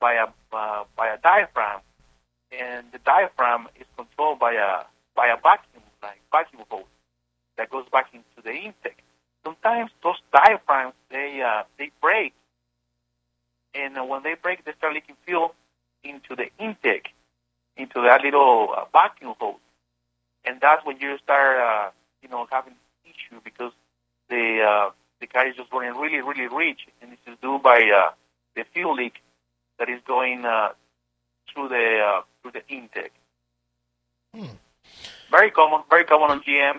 [SPEAKER 21] by a uh, by a diaphragm, and the diaphragm is controlled by a by a vacuum like vacuum hose that goes back into the intake. Sometimes those diaphragms they uh, they break, and uh, when they break, they start leaking fuel into the intake, into that little uh, vacuum hose, and that's when you start uh, you know having issue because the uh, the car is just running really really rich, and this is due by uh, the fuel leak that is going uh, through the uh, through the intake. Very common, very common on GM.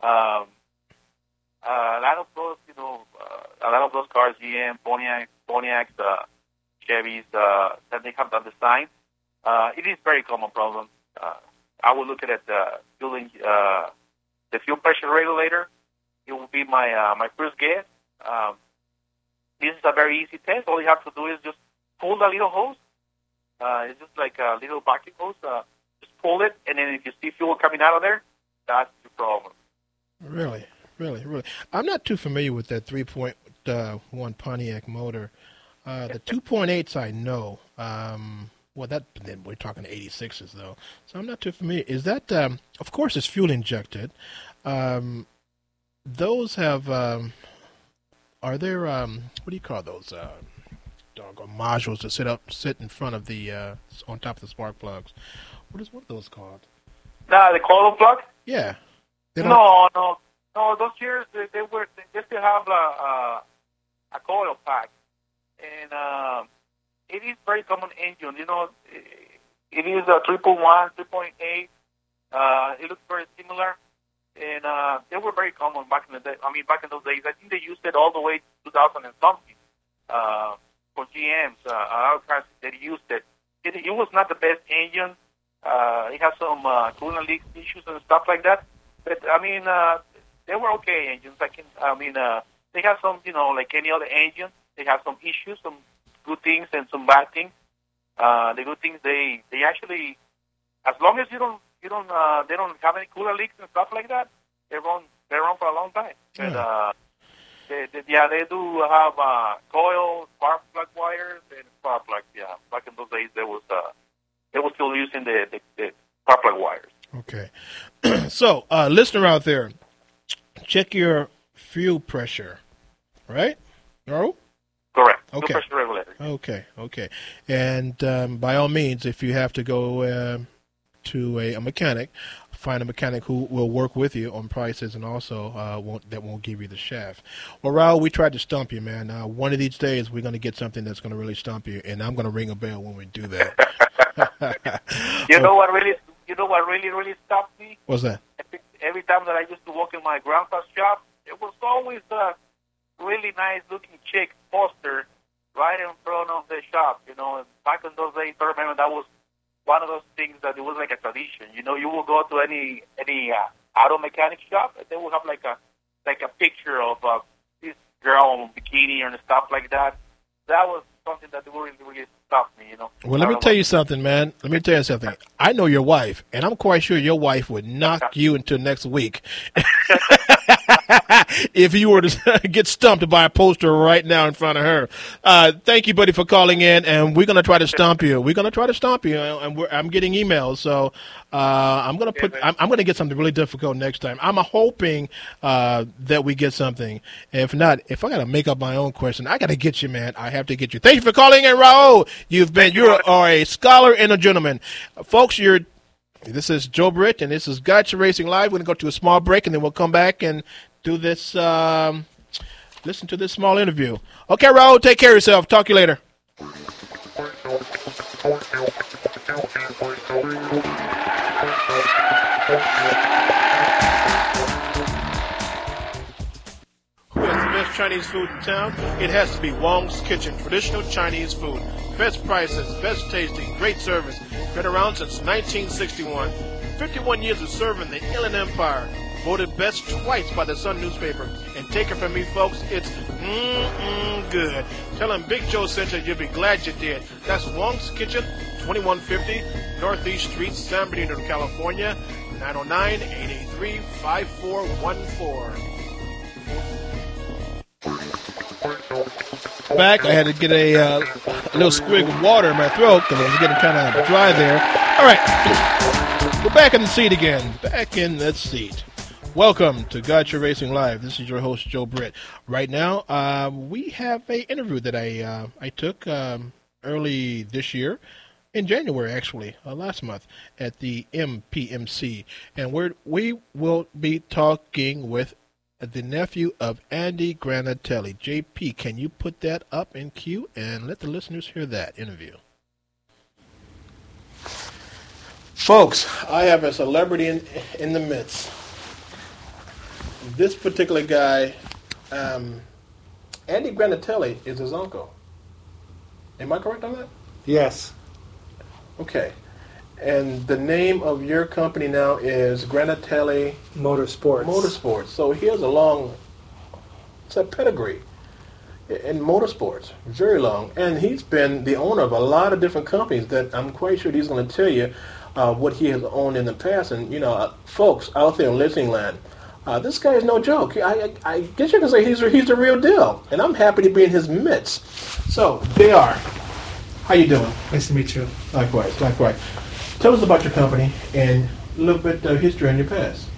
[SPEAKER 21] Um, uh, a lot of those, you know, uh, a lot of those cars, GM, Pontiac, Pontiacs, uh, Chevys, uh, that they have that design. Uh, it is very common problem. Uh, I will look at it, uh, fueling, uh, the fuel pressure regulator. It will be my uh, my first guess. Um, this is a very easy test. All you have to do is just pull the little hose. Uh, it's just like a little vacuum hose. Uh, just pull it, and then if you see fuel coming out of there, that's the problem.
[SPEAKER 15] Really, really, really. I'm not too familiar with that 3.1 Pontiac motor. Uh, the 2.8s I know. Um, well, that then we're talking 86s though, so I'm not too familiar. Is that, um, of course, it's fuel injected. Um, those have, um, are there, um, what do you call those? Uh, doggone modules that sit up, sit in front of the, uh, on top of the spark plugs. What is one of those called?
[SPEAKER 21] Nah, the coil plug.
[SPEAKER 15] Yeah.
[SPEAKER 21] No, no, no. Those years they, they were they still have a, a, a coil pack, and uh, it is very common engine. You know, it is a triple one, three point eight. Uh, it looks very similar, and uh, they were very common back in the day. I mean, back in those days, I think they used it all the way to 2000 and something uh, for GMs. Uh, lot of cars that used it. It, it was not the best engine. Uh, it had some uh, coolant leak issues and stuff like that. But I mean, uh, they were okay engines. I can, I mean, uh, they have some, you know, like any other engine. They have some issues, some good things and some bad things. Uh, the good things they they actually, as long as you don't you don't uh, they don't have any coolant leaks and stuff like that, they run they run for a long time. But uh, they, they, yeah, they do have uh, coil spark plug wires and spark plugs. Yeah, back in those days, there was uh, they were still using the the, the spark plug wires.
[SPEAKER 15] Okay. so, uh, listener out there, check your fuel pressure, right? Oh.
[SPEAKER 21] Correct.
[SPEAKER 15] Okay.
[SPEAKER 21] No.
[SPEAKER 15] Okay, okay. And um, by all means, if you have to go uh, to a, a mechanic, find a mechanic who will work with you on prices and also uh, won't, that won't give you the shaft. Well, Raul, we tried to stump you, man. Uh, one of these days, we're going to get something that's going to really stump you, and I'm going to ring a bell when we do that.
[SPEAKER 21] You know what really, you know what really, really stopped me?
[SPEAKER 15] What's that?
[SPEAKER 21] Every, every time that I used to walk in my grandpa's shop, it was always a really nice looking chick poster right in front of the shop. You know, and back in those days, I remember that was one of those things that it was like a tradition. You know, you will go to any any uh, auto mechanic shop, and they will have like a like a picture of uh, this girl in bikini and stuff like that. That was something that really really stopped me. You know.
[SPEAKER 15] Well, let me tell you something, man. Let me tell you something. I know your wife, and I'm quite sure your wife would knock you until next week if you were to get stumped by a poster right now in front of her. Uh, thank you, buddy, for calling in, and we're gonna try to stomp you. We're gonna try to stomp you, and we're, I'm getting emails, so uh, I'm gonna put. I'm, I'm gonna get something really difficult next time. I'm hoping uh, that we get something. If not, if I gotta make up my own question, I gotta get you, man. I have to get you. Thank you for calling in, Raul. You've been you are a scholar and a gentleman, folks. You're this is Joe Britt, and this is Gotcha Racing Live. We're going to go to a small break, and then we'll come back and do this, um, listen to this small interview. Okay, Raul, take care of yourself. Talk to you later. Who has the best Chinese food in town? It has to be Wong's Kitchen, traditional Chinese food. Best prices, best tasting, great service. Been around since 1961. 51 years of serving the Inland Empire. Voted best twice by the Sun newspaper. And take it from me, folks, it's good. Tell them Big Joe sent you, you'll be glad you did. That's Wong's Kitchen, 2150 Northeast Street, San Bernardino, California, 909-883-5414. Back, I had to get a, uh, a little squig of water in my throat because I was getting kind of dry there. All right, we're back in the seat again. Back in that seat. Welcome to Gotcha Racing Live. This is your host Joe Britt. Right now, uh, we have a interview that I uh, I took um, early this year, in January actually, uh, last month at the MPMC, and we we will be talking with the nephew of Andy Granatelli. JP, can you put that up in queue and let the listeners hear that interview? Folks, I have a celebrity in, in the midst. This particular guy, um, Andy Granatelli, is his uncle. Am I correct on that?
[SPEAKER 22] Yes.
[SPEAKER 15] Okay. And the name of your company now is Granatelli
[SPEAKER 22] Motorsports.
[SPEAKER 15] Motorsports. So he has a long, it's a pedigree in motorsports, very long. And he's been the owner of a lot of different companies that I'm quite sure he's going to tell you uh, what he has owned in the past. And, you know, uh, folks out there in listening land, uh, this guy is no joke. I, I, I guess you can say he's, he's the real deal. And I'm happy to be in his midst. So, they are. How you doing?
[SPEAKER 22] Nice to meet you.
[SPEAKER 15] Likewise, likewise. Tell us about your company and a little bit of history on your past.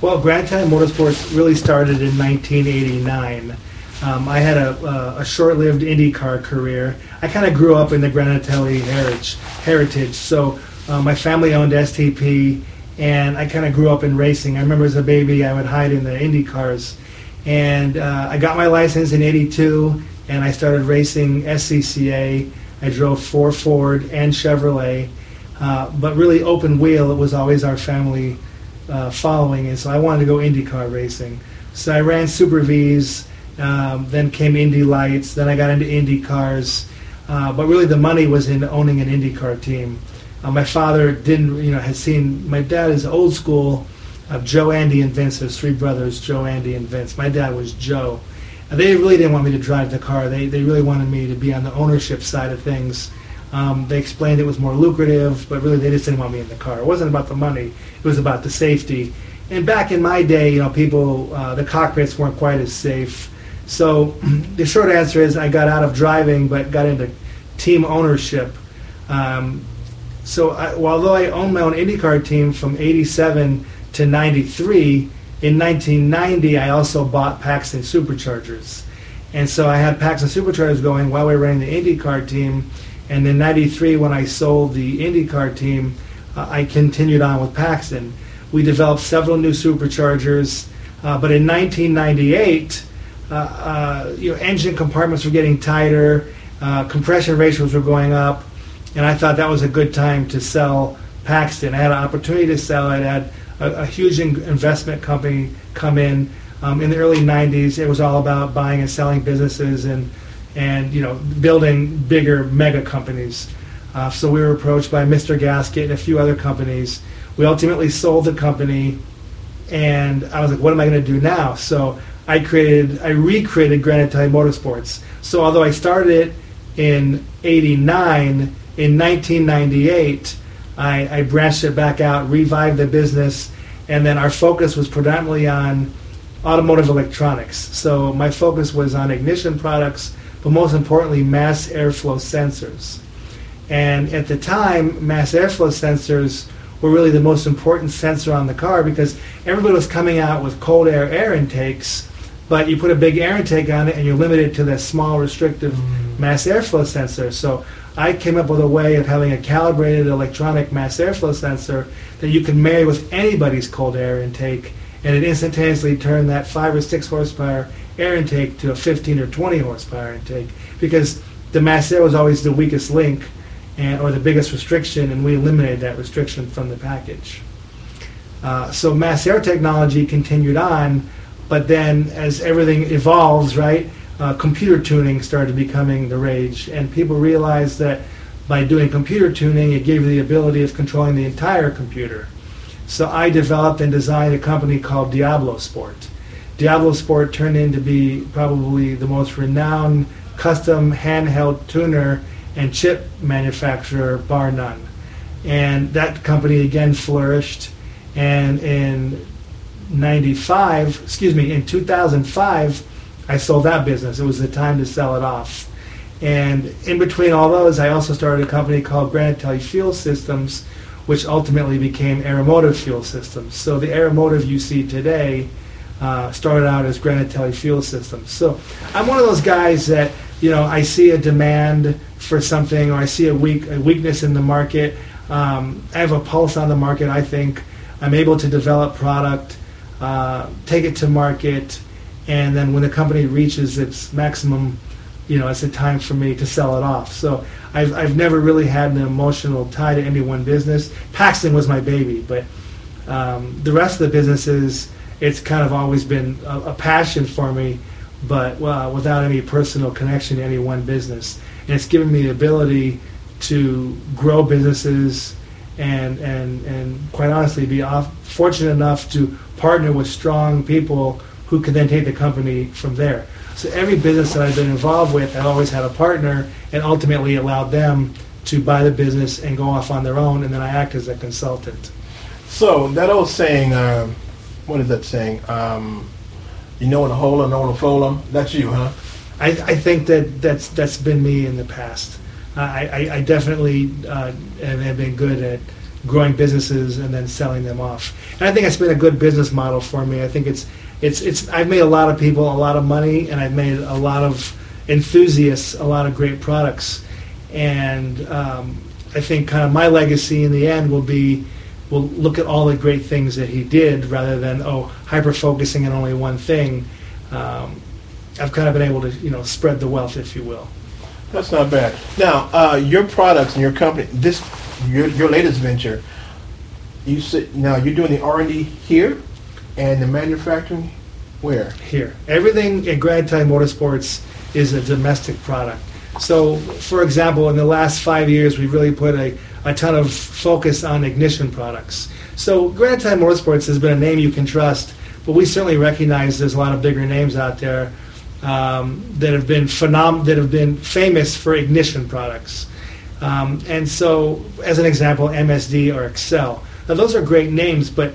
[SPEAKER 22] Well, Granatelli Motorsports really started in 1989. Um, I had a, uh, a short-lived IndyCar career. I kind of grew up in the Granatelli heritage. heritage. So uh, my family owned STP, and I kind of grew up in racing. I remember as a baby, I would hide in the Indy cars. And uh, I got my license in 82, and I started racing SCCA. I drove four Ford and Chevrolet. Uh, but really, open wheel, it was always our family uh, following. And so I wanted to go IndyCar racing. So I ran Super Vs, um, then came Indy Lights, then I got into Indy cars. Uh, but really, the money was in owning an IndyCar team. Uh, my father didn't, you know, had seen, my dad is old school of Joe, Andy, and Vince. There's three brothers, Joe, Andy, and Vince. My dad was Joe. They really didn't want me to drive the car. They, they really wanted me to be on the ownership side of things. Um, they explained it was more lucrative, but really they just didn't want me in the car. It wasn't about the money; it was about the safety. And back in my day, you know, people uh, the cockpits weren't quite as safe. So the short answer is I got out of driving, but got into team ownership. Um, so I, although I owned my own IndyCar team from '87 to '93, in 1990 I also bought Paxton Superchargers. And so I had Paxton Superchargers going while we were running the IndyCar team. And in '93, when I sold the IndyCar team, uh, I continued on with Paxton. We developed several new superchargers, uh, but in 1998, uh, uh, you know, engine compartments were getting tighter, uh, compression ratios were going up, and I thought that was a good time to sell Paxton. I had an opportunity to sell it. I had a, a huge in- investment company come in. Um, in the early 90s, it was all about buying and selling businesses and, and you know, building bigger mega companies. Uh, so we were approached by Mr. Gasket and a few other companies. We ultimately sold the company, and I was like, what am I going to do now? So I created, I recreated Granatelli Motorsports. So although I started it in '89, in 1998, I, I branched it back out, revived the business, and then our focus was predominantly on automotive electronics. So my focus was on ignition products, but most importantly, mass airflow sensors. And at the time, mass airflow sensors were really the most important sensor on the car because everybody was coming out with cold air air intakes, but you put a big air intake on it and you're limited to that small restrictive mm-hmm. mass airflow sensor. So I came up with a way of having a calibrated electronic mass airflow sensor that you can marry with anybody's cold air intake and it instantaneously turned that 5 or 6 horsepower air intake to a 15 or 20 horsepower intake because the mass air was always the weakest link and, or the biggest restriction, and we eliminated that restriction from the package. Uh, so mass air technology continued on, but then as everything evolves, right, uh, computer tuning started becoming the rage, and people realized that by doing computer tuning, it gave you the ability of controlling the entire computer. So I developed and designed a company called Diablo Sport. Diablo Sport turned into be probably the most renowned custom handheld tuner and chip manufacturer, bar none. And that company again flourished. And in 95, excuse me, in 2005, I sold that business. It was the time to sell it off. And in between all those, I also started a company called Granatelli Fuel Systems, which ultimately became Aeromotive Fuel Systems. So the Aeromotive you see today uh, started out as Granatelli Fuel Systems. So I'm one of those guys that you know I see a demand for something or I see a weak a weakness in the market. Um, I have a pulse on the market. I think I'm able to develop product, uh, take it to market, and then when the company reaches its maximum, you know, it's a time for me to sell it off. So I've, I've never really had an emotional tie to any one business. Paxton was my baby, but um, the rest of the businesses, it's kind of always been a, a passion for me, but well, without any personal connection to any one business. And it's given me the ability to grow businesses and, and, and quite honestly be off, fortunate enough to partner with strong people who can then take the company from there. So every business that I've been involved with, I've always had a partner, and ultimately allowed them to buy the business and go off on their own, and then I act as a consultant.
[SPEAKER 15] So that old saying, um, what is that saying? Um, you know in a hole know when to fold. That's you, huh?
[SPEAKER 22] I, I think that that's that's been me in the past. I, I, I definitely uh, have, have been good at growing businesses and then selling them off. And I think it's been a good business model for me. I think it's it's it's I've made a lot of people a lot of money, and I've made a lot of enthusiasts a lot of great products. And um, I think kind of my legacy in the end will be will look at all the great things that he did rather than oh hyper focusing on only one thing. Um, I've kind of been able to you know spread the wealth, if you will.
[SPEAKER 15] That's not bad. Now, uh, your products and your company, this your your latest venture, you said now you're doing the R and D here, and the manufacturing where?
[SPEAKER 22] Here, everything at Granatelli Motorsports is a domestic product. So, for example, in the last five years, we've really put a, a ton of focus on ignition products. So, Granatelli Motorsports has been a name you can trust, but we certainly recognize there's a lot of bigger names out there um, that have been phenom- that have been famous for ignition products. Um, and so, as an example, MSD or Accel. Now, those are great names, but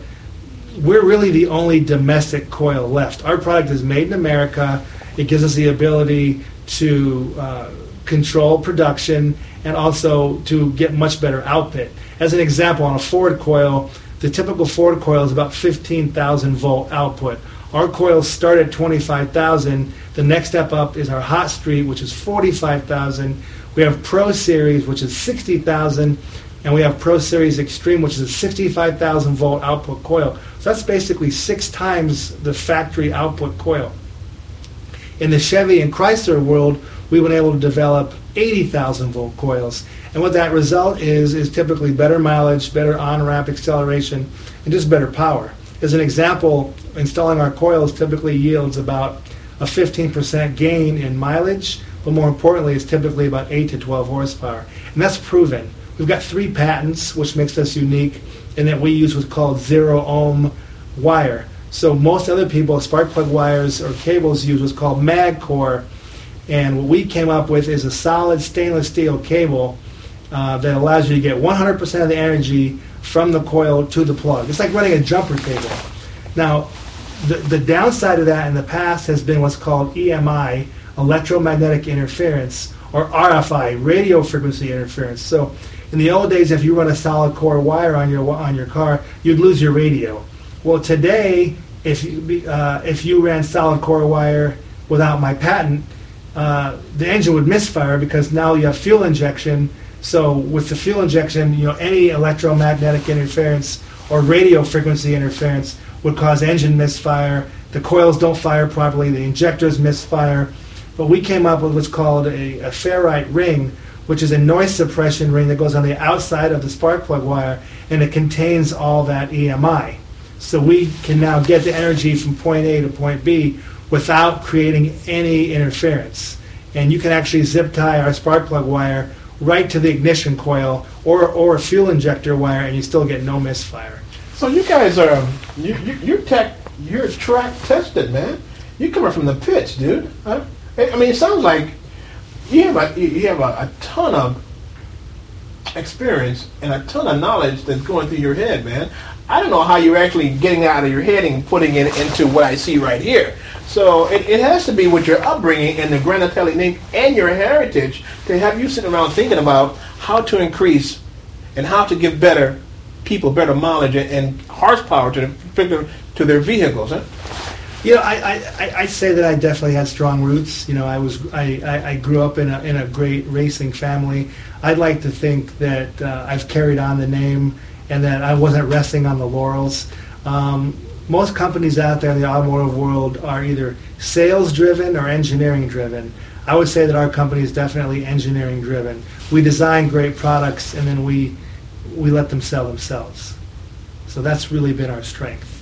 [SPEAKER 22] we're really the only domestic coil left. Our product is made in America. It gives us the ability to uh, control production and also to get much better output. As an example, on a Ford coil, the typical Ford coil is about 15,000 volt output. Our coils start at 25,000. The next step up is our Hot Street, which is 45,000. We have Pro Series, which is 60,000, and we have Pro Series Extreme, which is a 65,000 volt output coil. So that's basically six times the factory output coil. In the Chevy and Chrysler world, we've been able to develop 80,000 volt coils. And what that result is, is typically better mileage, better on-ramp acceleration, and just better power. As an example, installing our coils typically yields about a 15% gain in mileage, but more importantly, it's typically about 8 to 12 horsepower. And that's proven. We've got three patents, which makes us unique and that we use what's called zero ohm wire. So most other people, spark plug wires or cables use what's called mag core, and what we came up with is a solid stainless steel cable uh, that allows you to get 100% of the energy from the coil to the plug. It's like running a jumper cable. Now, the, the downside of that in the past has been what's called EMI, electromagnetic interference, or RFI, radio frequency interference. So, in the old days, if you run a solid core wire on your on your car, you'd lose your radio. Well, today, if you uh, if you ran solid core wire without my patent, uh, the engine would misfire because now you have fuel injection. So with the fuel injection, you know any electromagnetic interference or radio frequency interference would cause engine misfire. The coils don't fire properly. The injectors misfire. But we came up with what's called a, a ferrite ring, which is a noise suppression ring that goes on the outside of the spark plug wire, and it contains all that EMI. So we can now get the energy from point A to point B without creating any interference. And you can actually zip tie our spark plug wire right to the ignition coil or, or a fuel injector wire, and you still get no misfire.
[SPEAKER 15] So you guys are you, you you're tech you're track tested, man. You coming from the pits, dude. I mean, it sounds like you have a you have a, a ton of experience and a ton of knowledge that's going through your head, man. I don't know how you're actually getting out of your head and putting it into what I see right here. So it, it has to be with your upbringing and the Granatelli name and your heritage to have you sitting around thinking about how to increase and how to give better people better mileage and, horsepower to the, to their vehicles. Huh?
[SPEAKER 22] You know, I, I, I say that I definitely had strong roots. You know, I was I, I, grew up in a, in a great racing family. I'd like to think that uh, I've carried on the name and that I wasn't resting on the laurels. Um, most companies out there in the automotive world are either sales driven or engineering driven. I would say that our company is definitely engineering driven. We design great products and then we we let them sell themselves. So that's really been our strength.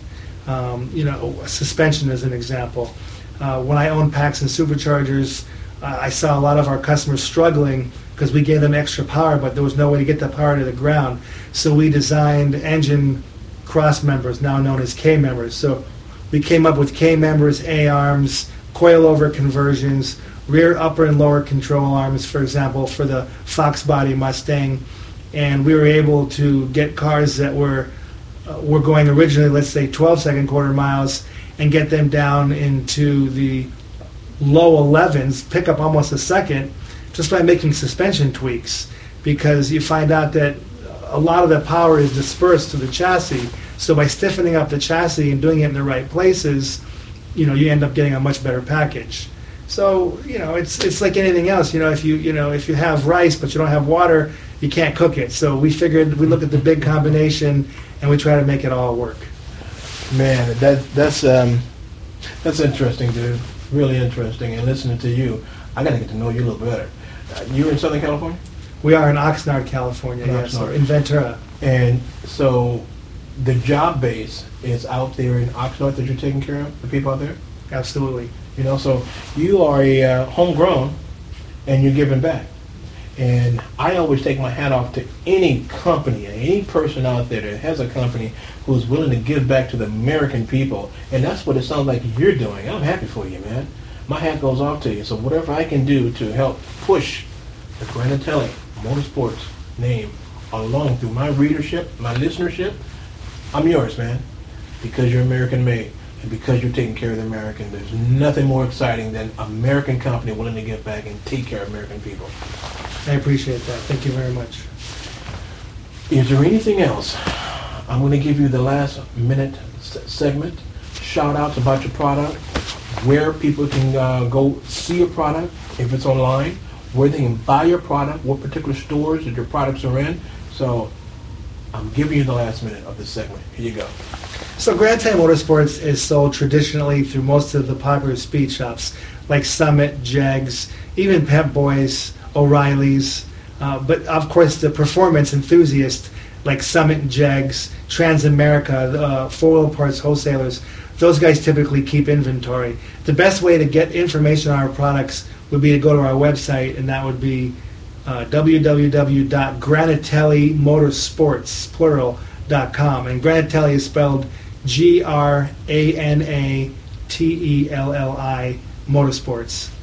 [SPEAKER 22] Um, you know, suspension as an example. Uh, when I owned Paxton superchargers, uh, I saw a lot of our customers struggling because we gave them extra power, but there was no way to get the power to the ground. So we designed engine cross members, now known as K members. So we came up with K members, A arms, coilover conversions, rear upper and lower control arms, for example, for the Fox body Mustang. And we were able to get cars that were uh, were going originally, let's say, 12 second quarter miles, and get them down into the low 11s, pick up almost a second, just by making suspension tweaks. Because you find out that a lot of the power is dispersed to the chassis. So by stiffening up the chassis and doing it in the right places, you know, you end up getting a much better package. So you know, it's it's like anything else. You know, if you you know if you have rice but you don't have water, you can't cook it. So we figured we look at the big combination and we try to make it all work.
[SPEAKER 15] Man, that that's um, that's interesting, dude. Really interesting. And listening to you, I got to get to know you a little better. Uh, you're in Southern California.
[SPEAKER 22] We are in Oxnard, California.
[SPEAKER 15] In
[SPEAKER 22] yes,
[SPEAKER 15] Oxnard.
[SPEAKER 22] in Ventura.
[SPEAKER 15] And so, the job base is out there in Oxnard that you're taking care of. The people out there.
[SPEAKER 22] Absolutely.
[SPEAKER 15] You know, so you are a uh, homegrown, and you're giving back. And I always take my hat off to any company, any person out there that has a company who's willing to give back to the American people. And that's what it sounds like you're doing. I'm happy for you, man. My hat goes off to you. So whatever I can do to help push the Granatelli Motorsports name along through my readership, my listenership, I'm yours, man. Because you're American made and because you're taking care of the American. There's nothing more exciting than American company willing to give back and take care of American people.
[SPEAKER 22] I appreciate that. Thank you very much.
[SPEAKER 15] Is there anything else? I'm going to give you the last minute s- segment. shout outs about your product, where people can uh, go see your product if it's online, where they can buy your product, what particular stores that your products are in. So I'm giving you the last minute of this segment. Here you go.
[SPEAKER 22] So Granatelli Motorsports is sold traditionally through most of the popular speed shops like Summit, Jegs, even Pep Boys, O'Reilly's, uh, but of course the performance enthusiasts like Summit and Jegs, Transamerica, uh, four wheel parts wholesalers, those guys typically keep inventory. The best way to get information on our products would be to go to our website, and that would be uh, www.granatelli plural.com. And Granatelli is spelled G R A N A T E L L I Motorsports.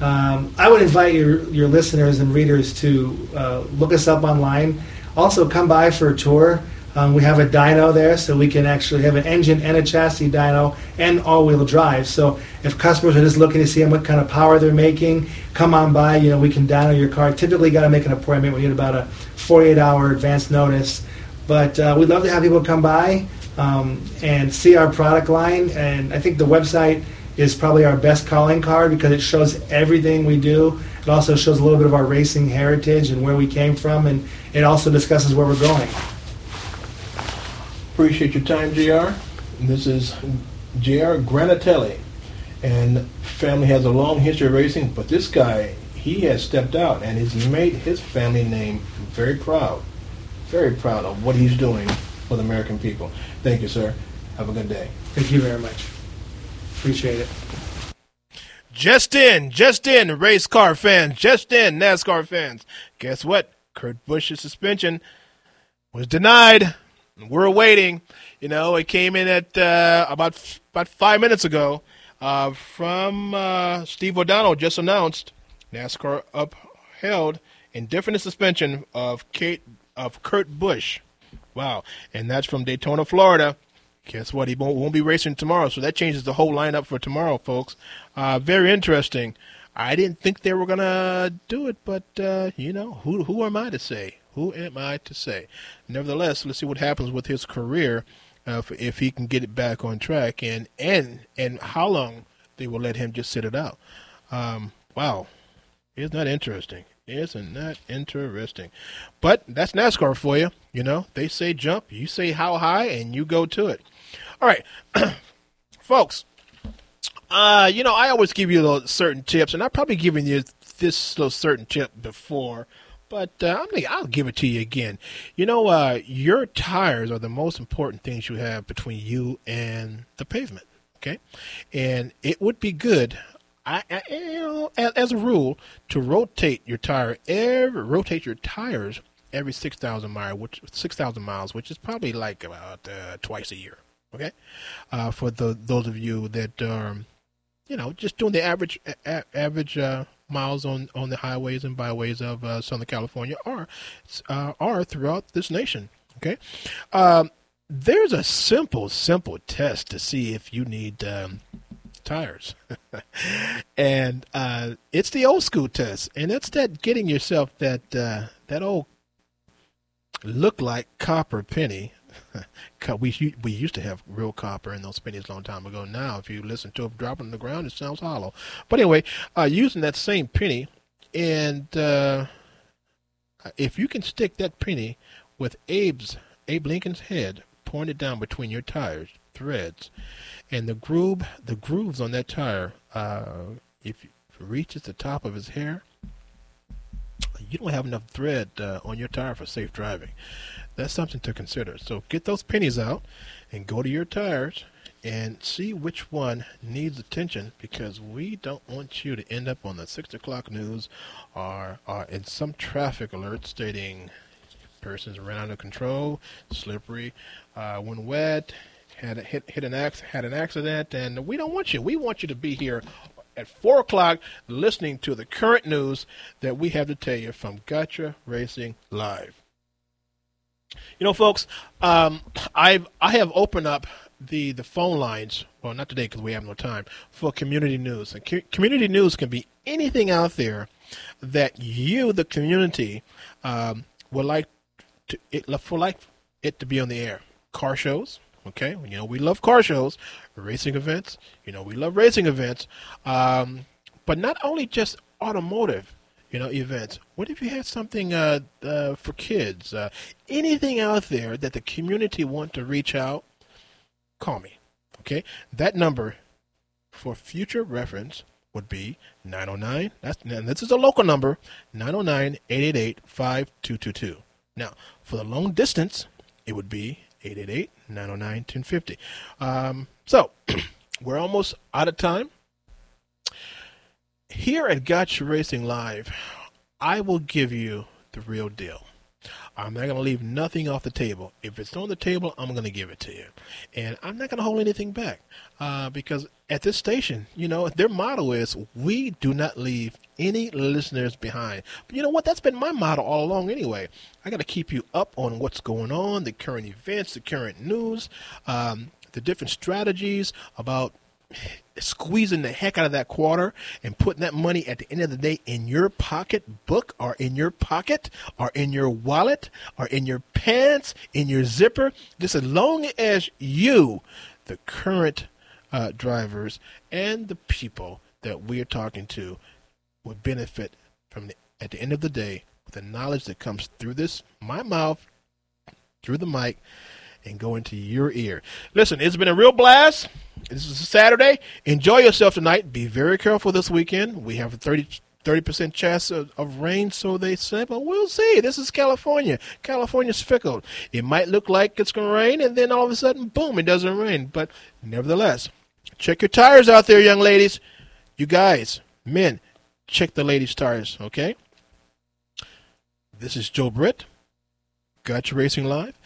[SPEAKER 22] Um, I would invite your, your listeners and readers to uh, look us up online. Also, come by for a tour. Um, we have a dyno there, so we can actually have an engine and a chassis dyno and all-wheel drive. So if customers are just looking to see what kind of power they're making, come on by. You know, we can dyno your car. Typically, got to make an appointment. We need about a 48-hour advance notice. But uh, we'd love to have people come by um, and see our product line. And I think the website is probably our best calling card because it shows everything we do. It also shows a little bit of our racing heritage and where we came from, and it also discusses where we're going.
[SPEAKER 15] Appreciate your time, JR. This is JR Granatelli. And family has a long history of racing, but this guy, he has stepped out and has made his family name very proud. Very proud of what he's doing for the American people. Thank you, sir. Have a good day.
[SPEAKER 22] Thank you very much. Appreciate it.
[SPEAKER 15] Just in, just in, race car fans, just in, NASCAR fans. Guess what? Kurt Busch's suspension was denied. We're waiting. You know, it came in at uh, about about five minutes ago uh, from uh, Steve O'Donnell. Just announced NASCAR upheld indefinite suspension of Kate of Kurt Busch. Wow, and that's from Daytona, Florida. Guess what? He won't, won't be racing tomorrow, so that changes the whole lineup for tomorrow, folks. Uh, very interesting. I didn't think they were gonna do it, but uh, you know, who who am I to say? Who am I to say? Nevertheless, let's see what happens with his career uh, if, if he can get it back on track, and and and how long they will let him just sit it out. Um, wow, isn't that interesting? Isn't that interesting? But that's NASCAR for you. You know, they say jump, you say how high, and you go to it. All right, folks. Uh, you know, I always give you those certain tips, and I've probably given you this little certain tip before, but uh, I'm gonna, I'll give it to you again. You know, uh, your tires are the most important things you have between you and the pavement. Okay, and it would be good. I, I you know, as, as, a rule, to rotate your tire every rotate your tires every six thousand miles, which six thousand miles, which is probably like about uh, twice a year. Okay, uh, for the those of you that are, you know, just doing the average a- average uh, miles on, on the highways and byways of uh, Southern California are uh, are throughout this nation. Okay, um, there's a simple simple test to see if you need um, tires, and uh, it's the old school test, and it's that getting yourself that uh, that old look like copper penny we we used to have real copper in those pennies a long time ago. Now, if you listen to it dropping on the ground, it sounds hollow. But anyway, uh, using that same penny, and uh, if you can stick that penny with Abe's Abe Lincoln's head pointed down between your tires threads, and the groove the grooves on that tire, uh, if it reaches the top of his hair, you don't have enough thread uh, on your tire for safe driving that's something to consider. So get those pennies out and go to your tires and see which one needs attention because we don't want you to end up on the six o'clock news or, or in some traffic alert stating persons ran out of control, slippery, uh, when wet, had a, hit hit an ac- had an accident, and we don't want you. We want you to be here at four o'clock listening to the current news that we have to tell you from Gotcha Racing Live. You know, folks, um, I've I have opened up the the phone lines. Well, not today because we have no time for community news. And co- community news can be anything out there that you, the community, um, would like to it for like it to be on the air. Car shows, Okay, you know we love car shows, racing events. You know we love racing events, um, but not only just automotive. You know events. What if you had something uh, uh, for kids? Uh, anything out there that the community want to reach out? Call me. Okay, that number for future reference would be 909. That's and this is a local number 909-888-5222. Now, for the long distance, it would be 888-909-1050. Um, so, we're almost out of time. Here at Gotcha Racing Live, I will give you the real deal. I'm not going to leave nothing off the table. If it's on the table, I'm going to give it to you. And I'm not going to hold anything back uh, because at this station, you know, their motto is we do not leave any listeners behind. But you know what? That's been my motto all along anyway. I got to keep you up on what's going on, the current events, the current news, um, the different strategies about squeezing the heck out of that quarter and putting that money at the end of the day in your pocketbook or in your pocket or in your wallet or in your pants, in your zipper, just as long as you, the current uh, drivers and the people that we're talking to, would benefit from the, at the end of the day with the knowledge that comes through this, my mouth, through the mic, and go into your ear. Listen, it's been a real blast. This is a Saturday. Enjoy yourself tonight. Be very careful this weekend. We have a 30 percent chance of, of, rain, so they say, but we'll see. This is California. California's fickle. It might look like it's going to rain, and then all of a sudden, boom, it doesn't rain. But nevertheless, check your tires out there, young ladies. You guys, men, check the ladies' tires, okay? This is Joe Britt. Gotcha Racing Live.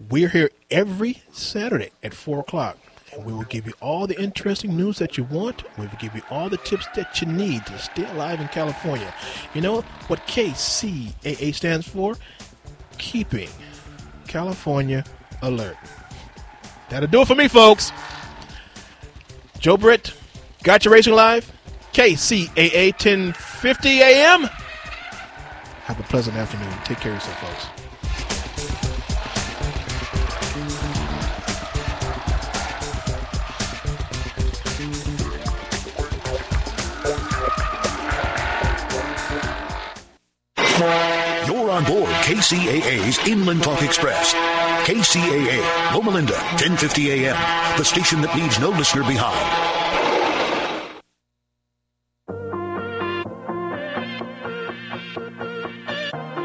[SPEAKER 15] We're here every Saturday at 4 o'clock. And we will give you all the interesting news that you want. We will give you all the tips that you need to stay alive in California. You know what KCAA stands for? Keeping California alert. That'll do it for me, folks. Joe Britt, Gotcha Racing Live, KCAA 1050 AM. Have a pleasant afternoon. Take care of yourself, folks.
[SPEAKER 23] You're on board KCAA's Inland Talk Express. KCAA, Loma Linda, 1050 AM, the station that leaves no listener behind.